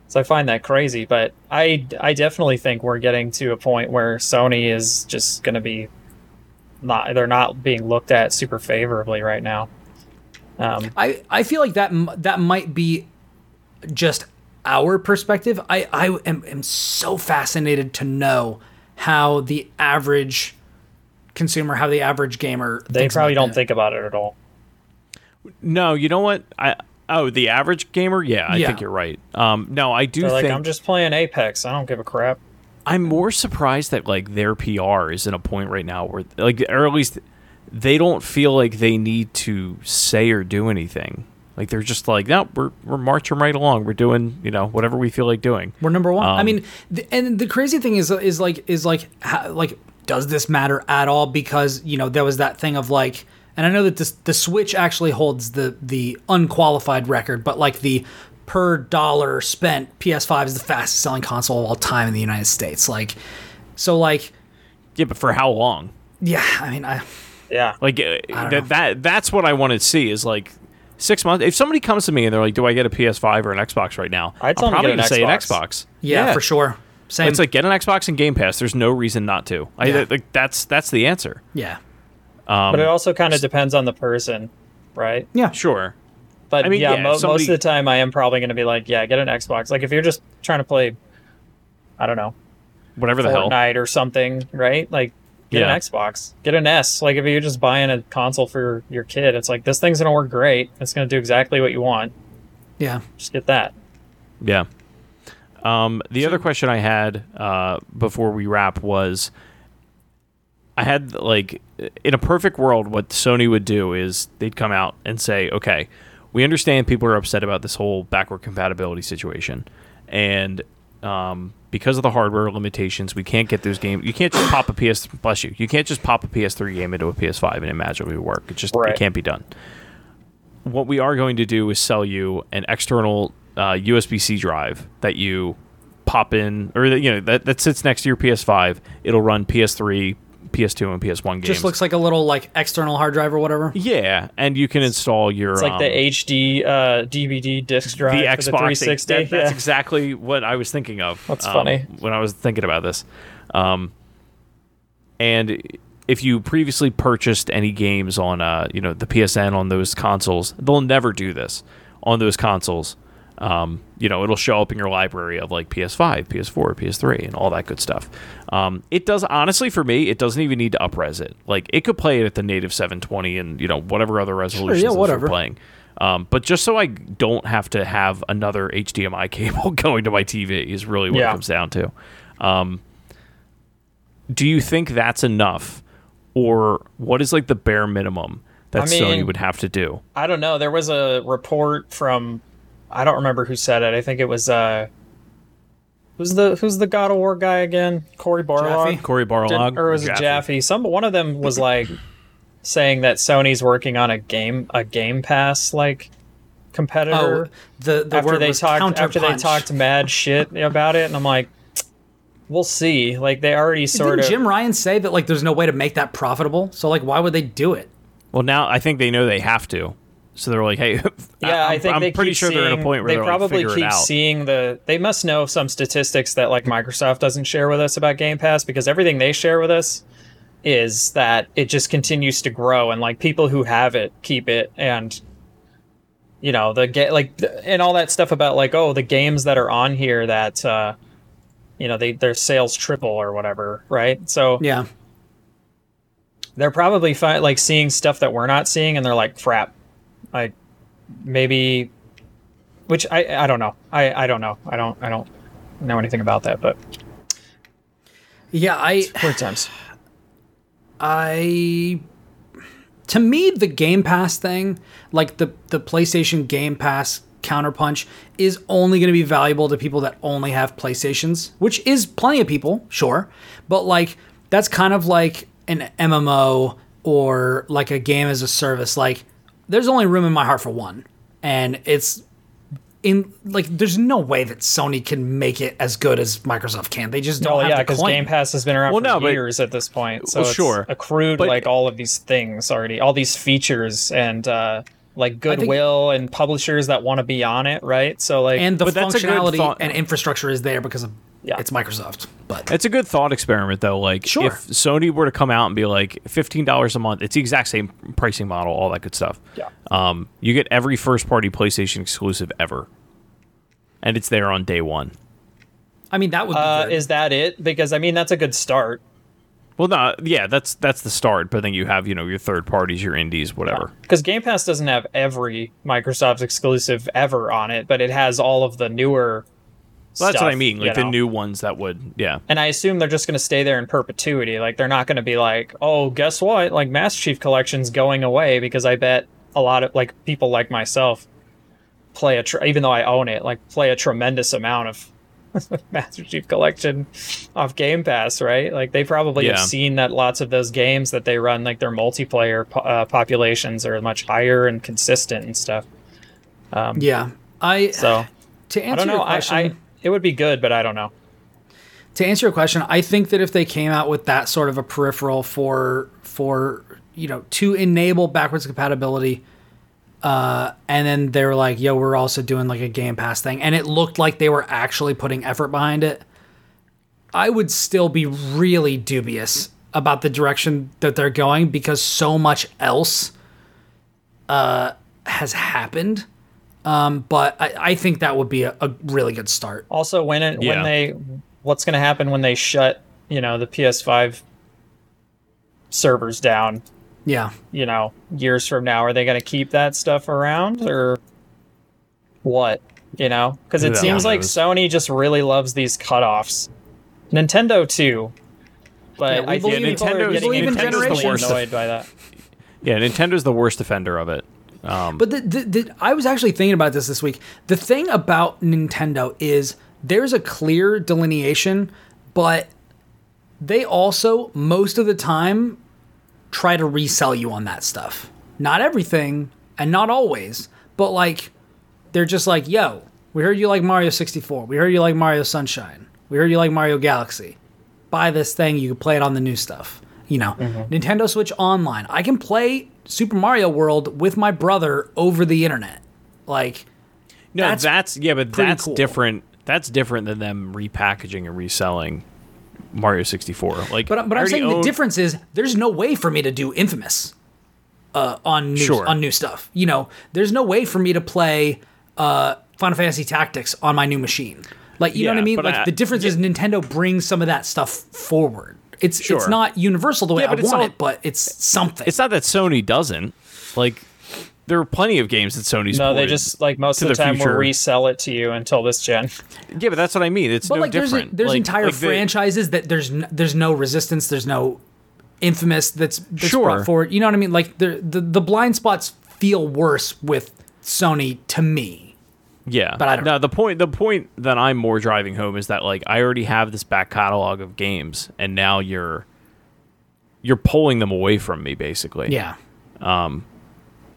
So I find that crazy. But I I definitely think we're getting to a point where Sony is just going to be not. They're not being looked at super favorably right now. Um, I, I feel like that that might be just our perspective. I, I am, am so fascinated to know how the average consumer, how the average gamer, they probably about don't that. think about it at all. no, you know what? I oh the average gamer. Yeah, I Yeah. think you're right. Um, no, I do They're like, think I'm just playing Apex. I don't give a crap. I'm more surprised that like their PR is in a point right now where like or at least they don't feel like they need to say or do anything. Like they're just like, no, we're we're marching right along. We're doing you know whatever we feel like doing. We're number one. I Um, mean, th- and the crazy thing is, is like, is like, how, like, does this matter at all? Because you know there was that thing of like, and I know that this the Switch actually holds the the unqualified record, but like the per dollar spent, PS5 is the fastest selling console of all time in the United States. Like, so like, Yeah, but for how long? yeah, I mean, I Yeah. Like uh, that, that that's what I want to see is like six months. If somebody comes to me and they're like, "Do I get a PS5 or an Xbox right now?" I'd tell I'm probably gonna an say an Xbox. Xbox. yeah, for sure. Same. It's like get an Xbox and Game Pass. There's no reason not to. I Yeah. like that's that's the answer. yeah. but it also kind of depends on the person, right? Yeah, Sure. But I mean, yeah, yeah, mo- somebody- most of the time I am probably going to be like, yeah, get an Xbox. Like if you're just trying to play, I don't know, Whatever the hell. Fortnite or something, right? Like get Yeah. an Xbox, get an S. Like if you're just buying a console for your kid, it's like this thing's going to work great. It's going to do exactly what you want. yeah. Just get that. Yeah. Um, the other question I had uh, before we wrap was I had like in a perfect world, what Sony would do is they'd come out and say, okay, we understand people are upset about this whole backward compatibility situation. And um, because of the hardware limitations, we can't get those games. You can't just pop a PS. Bless you. You can't just pop a PS3 game into a PS5 and imagine it would work. It just it can't be done what we are going to do is sell you an external uh, USB-C drive that you pop in, or that you know that, that sits next to your PS5. It'll run PS3, PS2, and PS1 games. Just looks like a little like external hard drive or whatever. yeah, and you can install your It's like um, the HD uh, DVD disc drive the for Xbox. the 360. That- that's yeah. exactly what I was thinking of. That's um, funny. when I was thinking about this. Um, and if you previously purchased any games on, uh, you know, the PSN on those consoles, they'll never do this on those consoles. Um, you know, it'll show up in your library of like PS5, PS4, PS3, and all that good stuff. Um, it does honestly for me, it doesn't even need to upres it. Like it could play it at the native 720 and you know whatever other resolutions yeah, whatever. you're playing. Um, but just so I don't have to have another HDMI *laughs* cable going to my TV is really what it comes down to. Um, do you think that's enough, or what is like the bare minimum that I Sony would have to do? I don't know. There was a report from I don't remember who said it. I think it was uh who's the who's the God of War guy again? Cory Barlog. Jaffe? Cory Did- Barlog, or was it Jaffe? Some one of them was like saying that Sony's working on a game a Game Pass like competitor. Oh, the the after word they was talked after they talked mad shit about it, and I'm like, we'll see. Like they already sort Didn't of Jim Ryan say that like there's no way to make that profitable? So like, why would they do it? Well, now I think they know they have to, so they're like, "Hey, *laughs* Yeah, I'm, I think I'm they pretty keep sure they're at a point where they they're probably like, keep it out." seeing the. They must know some statistics that like Microsoft doesn't share with us about Game Pass because everything they share with us is that it just continues to grow and like people who have it keep it and you know the get like and all that stuff about like oh the games that are on here that uh you know they their sales triple or whatever right so Yeah, they're probably fi- like seeing stuff that we're not seeing and they're like crap like maybe which i i don't know. I i don't know. I don't i don't know anything about that but yeah. I weird times I to me the Game Pass thing, like the the PlayStation Game Pass counterpunch is only going to be valuable to people that only have PlayStations, which is plenty of people, sure, but like that's kind of like an MMO or like a game as a service. Like there's only room in my heart for one and it's in like there's no way that Sony can make it as good as Microsoft can. They just don't oh have yeah because coin. game pass has been around Well, for no, but- years at this point so Well, it's sure. accrued But- like all of these things already all these features and uh like goodwill and publishers that want to be on it right so like and the But good functionality and infrastructure is there because of Yeah. it's Microsoft. But It's a good thought experiment, though. Like, Sure. if Sony were to come out and be like fifteen dollars a month, it's the exact same pricing model, all that good stuff. Yeah. Um, you get every first-party PlayStation exclusive ever, and it's there on day one. I mean that would be uh, good. is that it because i mean that's a good start Well, no, yeah, that's that's the start. But then you have you know your third parties, your indies, whatever. because Game Pass doesn't have every Microsoft exclusive ever on it, but it has all of the newer. Well, that's what I mean. Like you the know? new ones that would, yeah. And I assume they're just going to stay there in perpetuity. Like they're not going to be like, oh, guess what? Like Master Chief Collection's going away because I bet a lot of like people like myself play a tr- even though I own it, like play a tremendous amount of *laughs* Master Chief Collection off Game Pass, right? Like they probably Yeah. have seen that lots of those games that they run, like their multiplayer po- uh, populations are much higher and consistent and stuff. Um, yeah. I So to I answer don't know. your I, question, I it would be good, but I don't know. to answer your question, I think that if they came out with that sort of a peripheral for for you know to enable backwards compatibility, uh, and then they were like, "Yo, we're also doing like a Game Pass thing," and it looked like they were actually putting effort behind it. I would still be really dubious about the direction that they're going because so much else uh, has happened. Um, but I, I think that would be a, a really good start. Also, when it, Yeah. when they, what's going to happen when they shut, you know, the PS5 servers down? Yeah. You know, years from now, are they going to keep that stuff around or what? You know, because it Who seems like? Sony just really loves these cutoffs. Nintendo too, but Yeah, I think believe- people are Nintendo's- getting believe in increasingly generations. annoyed by that. Yeah, Nintendo's the worst offender of it. Um, But the, the, the, I was actually thinking about this this week. The thing about Nintendo is there's a clear delineation, but they also, most of the time, try to resell you on that stuff. Not everything, and not always, but like, they're just like, yo, we heard you like Mario 64. We heard you like Mario Sunshine. We heard you like Mario Galaxy. Buy this thing, you can play it on the new stuff. You know, Nintendo Switch Online. I can play Super Mario World with my brother over the internet. Like, no, that's that's, yeah, but that's cool. different. That's different than them repackaging and reselling Mario 64. Like, but, but I'm saying the difference is there's no way for me to do Infamous uh, on new Sure. on new stuff. You know, there's no way for me to play uh, Final Fantasy Tactics on my new machine. Like, you know what I mean? Like I- the difference is Nintendo brings some of that stuff forward. It's it's not universal the way Yeah, I but it's want all- it, but it's something. It's not that Sony doesn't. Like, there are plenty of games that Sony's. No, they just like most of the the time will resell it to you until this gen. Yeah, but that's what I mean. It's But no like, there's a, there's Like- entire like the- franchises that there's n- there's no resistance, there's no infamous that's, that's Sure. brought forward. You know what I mean? Like the the the blind spots feel worse with Sony to me. Yeah, But I don't No, know. the point the point that I'm more driving home is that like I already have this back catalog of games, and now you're you're pulling them away from me basically. Yeah, Um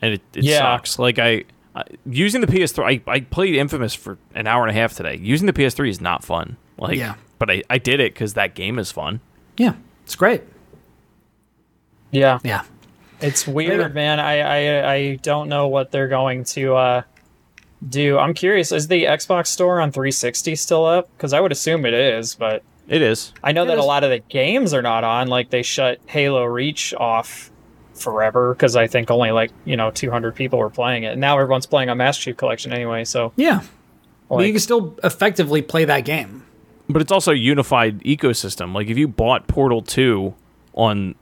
and it, it Yeah. sucks. Like I. I- Using the PS3, I, I played Infamous for an hour and a half today. Using the PS3 is not fun. Like, Yeah. but I, I did it because that game is fun. yeah, it's great. Yeah, Yeah, it's weird, man. I, I I don't know what they're going to uh, do. I'm curious. Is the Xbox Store on 360 still up? Because I would assume it is, but It is. I know It that is. a lot of the games are not on. Like they shut Halo Reach off forever because I think only like you know 200 people were playing it. And now everyone's playing on Master Chief Collection anyway. So yeah. but you can still effectively play that game. But it's also a unified ecosystem. Like if you bought Portal 2 on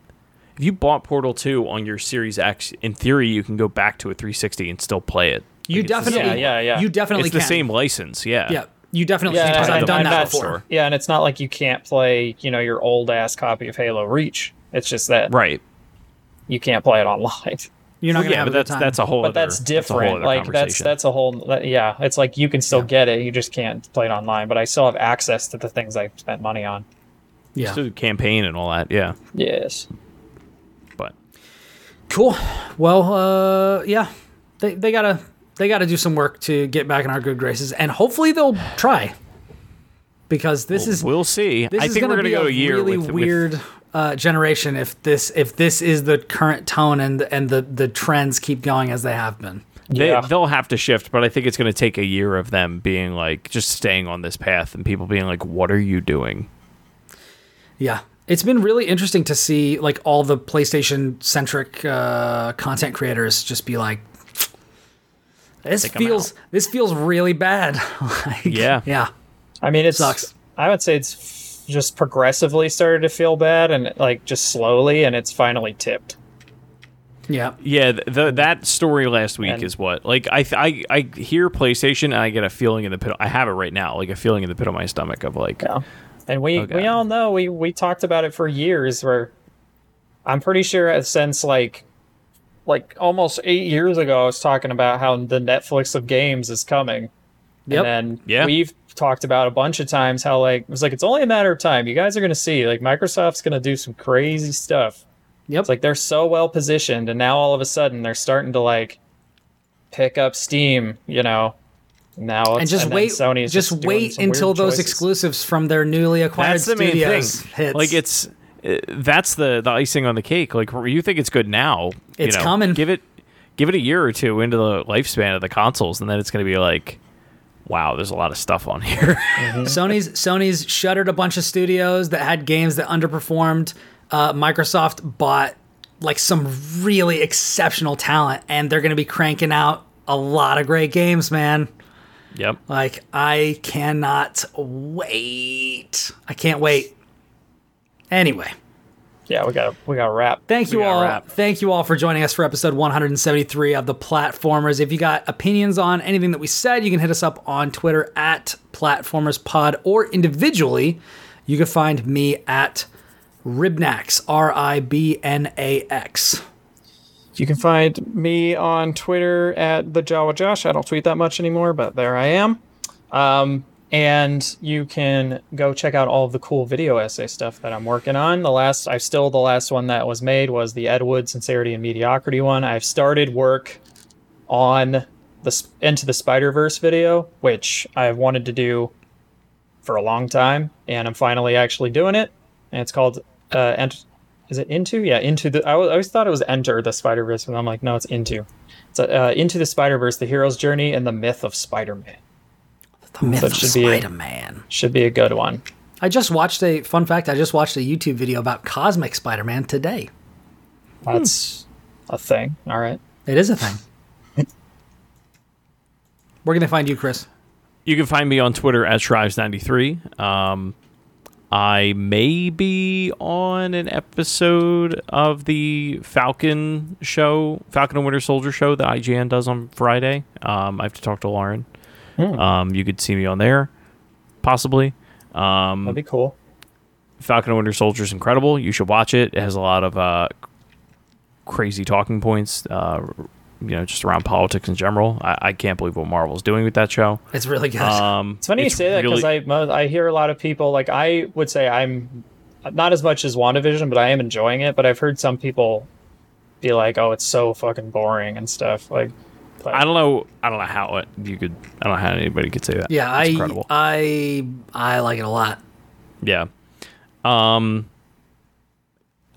if you bought Portal 2 on your Series X, in theory you can go back to a 360 and still play it. You Like, definitely, same- Yeah, yeah, yeah. You definitely It's the can. same license, yeah. Yeah, you definitely Yeah, because I've done that before. Yeah, and it's not like you can't play, you know, your old ass copy of Halo Reach. It's just that Right. you can't play it online. You're not Well, gonna yeah, have but that's time. that's a whole But other that's that's a whole different. other like that's that's a whole yeah. It's like you can still get it. You just can't play it online. But I still have access to the things I spent money on. yeah. Still campaign and all that, yeah. Yes. But Cool. Well, uh, yeah, they they gotta they gotta do some work to get back in our good graces, and hopefully they'll try. Because this is we'll see. this I is think we're gonna gonna be go a a year really with, with weird uh, generation if this if this is the current tone and and the the trends keep going as they have been. They, Yeah. They'll have to shift, but I think it's going to take a year of them being like just staying on this path and people being like, "What are you doing?" Yeah. It's been really interesting to see like all the PlayStation centric uh, content creators just be like this feels this feels really bad. *laughs* Like, Yeah. Yeah. I mean, it Sucks. I would say it's just progressively started to feel bad, and like just slowly, and it's finally tipped. Yeah. Yeah, th- the, that story last week And- is what like I, I I hear PlayStation and I get a feeling in the pit. I have it right now, like a feeling in the pit of my stomach of like, Yeah. And we Okay. we all know we we talked about it for years. Where I'm pretty sure since like like almost eight years ago, I was talking about how the Netflix of games is coming. Yep. And then Yeah. we've talked about a bunch of times how like it was like it's only a matter of time. You guys are gonna see like Microsoft's gonna do some crazy stuff. Yep. It's like they're so well positioned, and now all of a sudden they're starting to like pick up steam. You know. Now and just then wait Sony's just, doing wait until those choices. exclusives from their newly acquired that's the main thing. hits. Like it's that's the the icing on the cake. Like you think it's good now, you It's know, coming. Give it give it a year or two into the lifespan of the consoles, and then it's going to be like, wow, there's a lot of stuff on *laughs* here. Sony's Sony's shuttered a bunch of studios that had games that underperformed. uh, Microsoft bought like some really exceptional talent, and they're going to be cranking out a lot of great games, man. Yep. Like I cannot wait. I can't wait. Anyway, Yeah, we got we got to wrap. thank you all. wrap. Thank you all for joining us for episode 173 of the Platformers. If you got opinions on anything that we said, you can hit us up on Twitter at PlatformersPod or individually, you can find me at Ribnax, R I B N A X. You can find me on Twitter at the Jawa Josh. I don't tweet that much anymore, but there I am. Um, and you can go check out all of the cool video essay stuff that I'm working on. The last, I still the last one that was made was the Ed Wood Sincerity and Mediocrity one. I've started work on the Into the Spider Verse video, which I've wanted to do for a long time, and I'm finally actually doing it. And it's called uh, Ent- is it into? Yeah, into the. I always thought it was enter the Spider Verse, but I'm like, no, it's into. It's uh, into the Spider Verse, the hero's journey, and the myth of Spider Man. The myth That of should be a- Spider Man. Should be a good one. I just watched a fun fact. I just watched a YouTube video about Cosmic Spider Man today. That's a thing. All right. It is a thing. *laughs* We're gonna find you, Chris. You can find me on Twitter at Shrives93. Um, I may be on an episode of the Falcon show, Falcon and Winter Soldier show that IGN does on Friday. Um, I have to talk to Lauren. Um, you could see me on there, possibly. Um, That'd be cool. Falcon and Winter Soldier is incredible. You should watch it. It has a lot of uh, crazy talking points, uh, you know, just around politics in general. I, I can't believe what Marvel's doing with that show. It's really good. Um, It's funny you say that because I I hear a lot of people like I would say I'm not as much as WandaVision, but I am enjoying it. But I've heard some people be like, "Oh, it's so fucking boring and stuff." Like, but- I don't know. I don't know how it, you could. I don't know how anybody could say that. yeah, I, incredible. I I like it a lot. yeah. Um.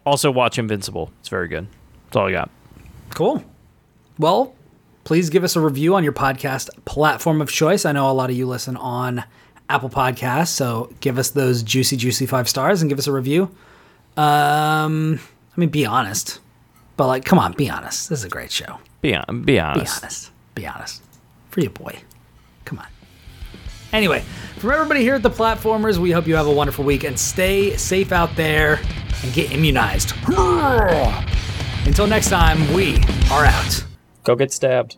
Also, watch Invincible. It's very good. That's all I got. Cool. Well, please give us a review on your podcast platform of choice. I know a lot of you listen on Apple Podcasts, so give us those juicy, juicy five stars and give us a review. Um, I mean, be honest, but like, come on, be honest. This is a great show. Be on. Be Be honest. honest. Be honest. For your boy. Come on. Anyway, from everybody here at the Platformers, we hope you have a wonderful week and stay safe out there and get immunized. Until next time, we are out. go get stabbed.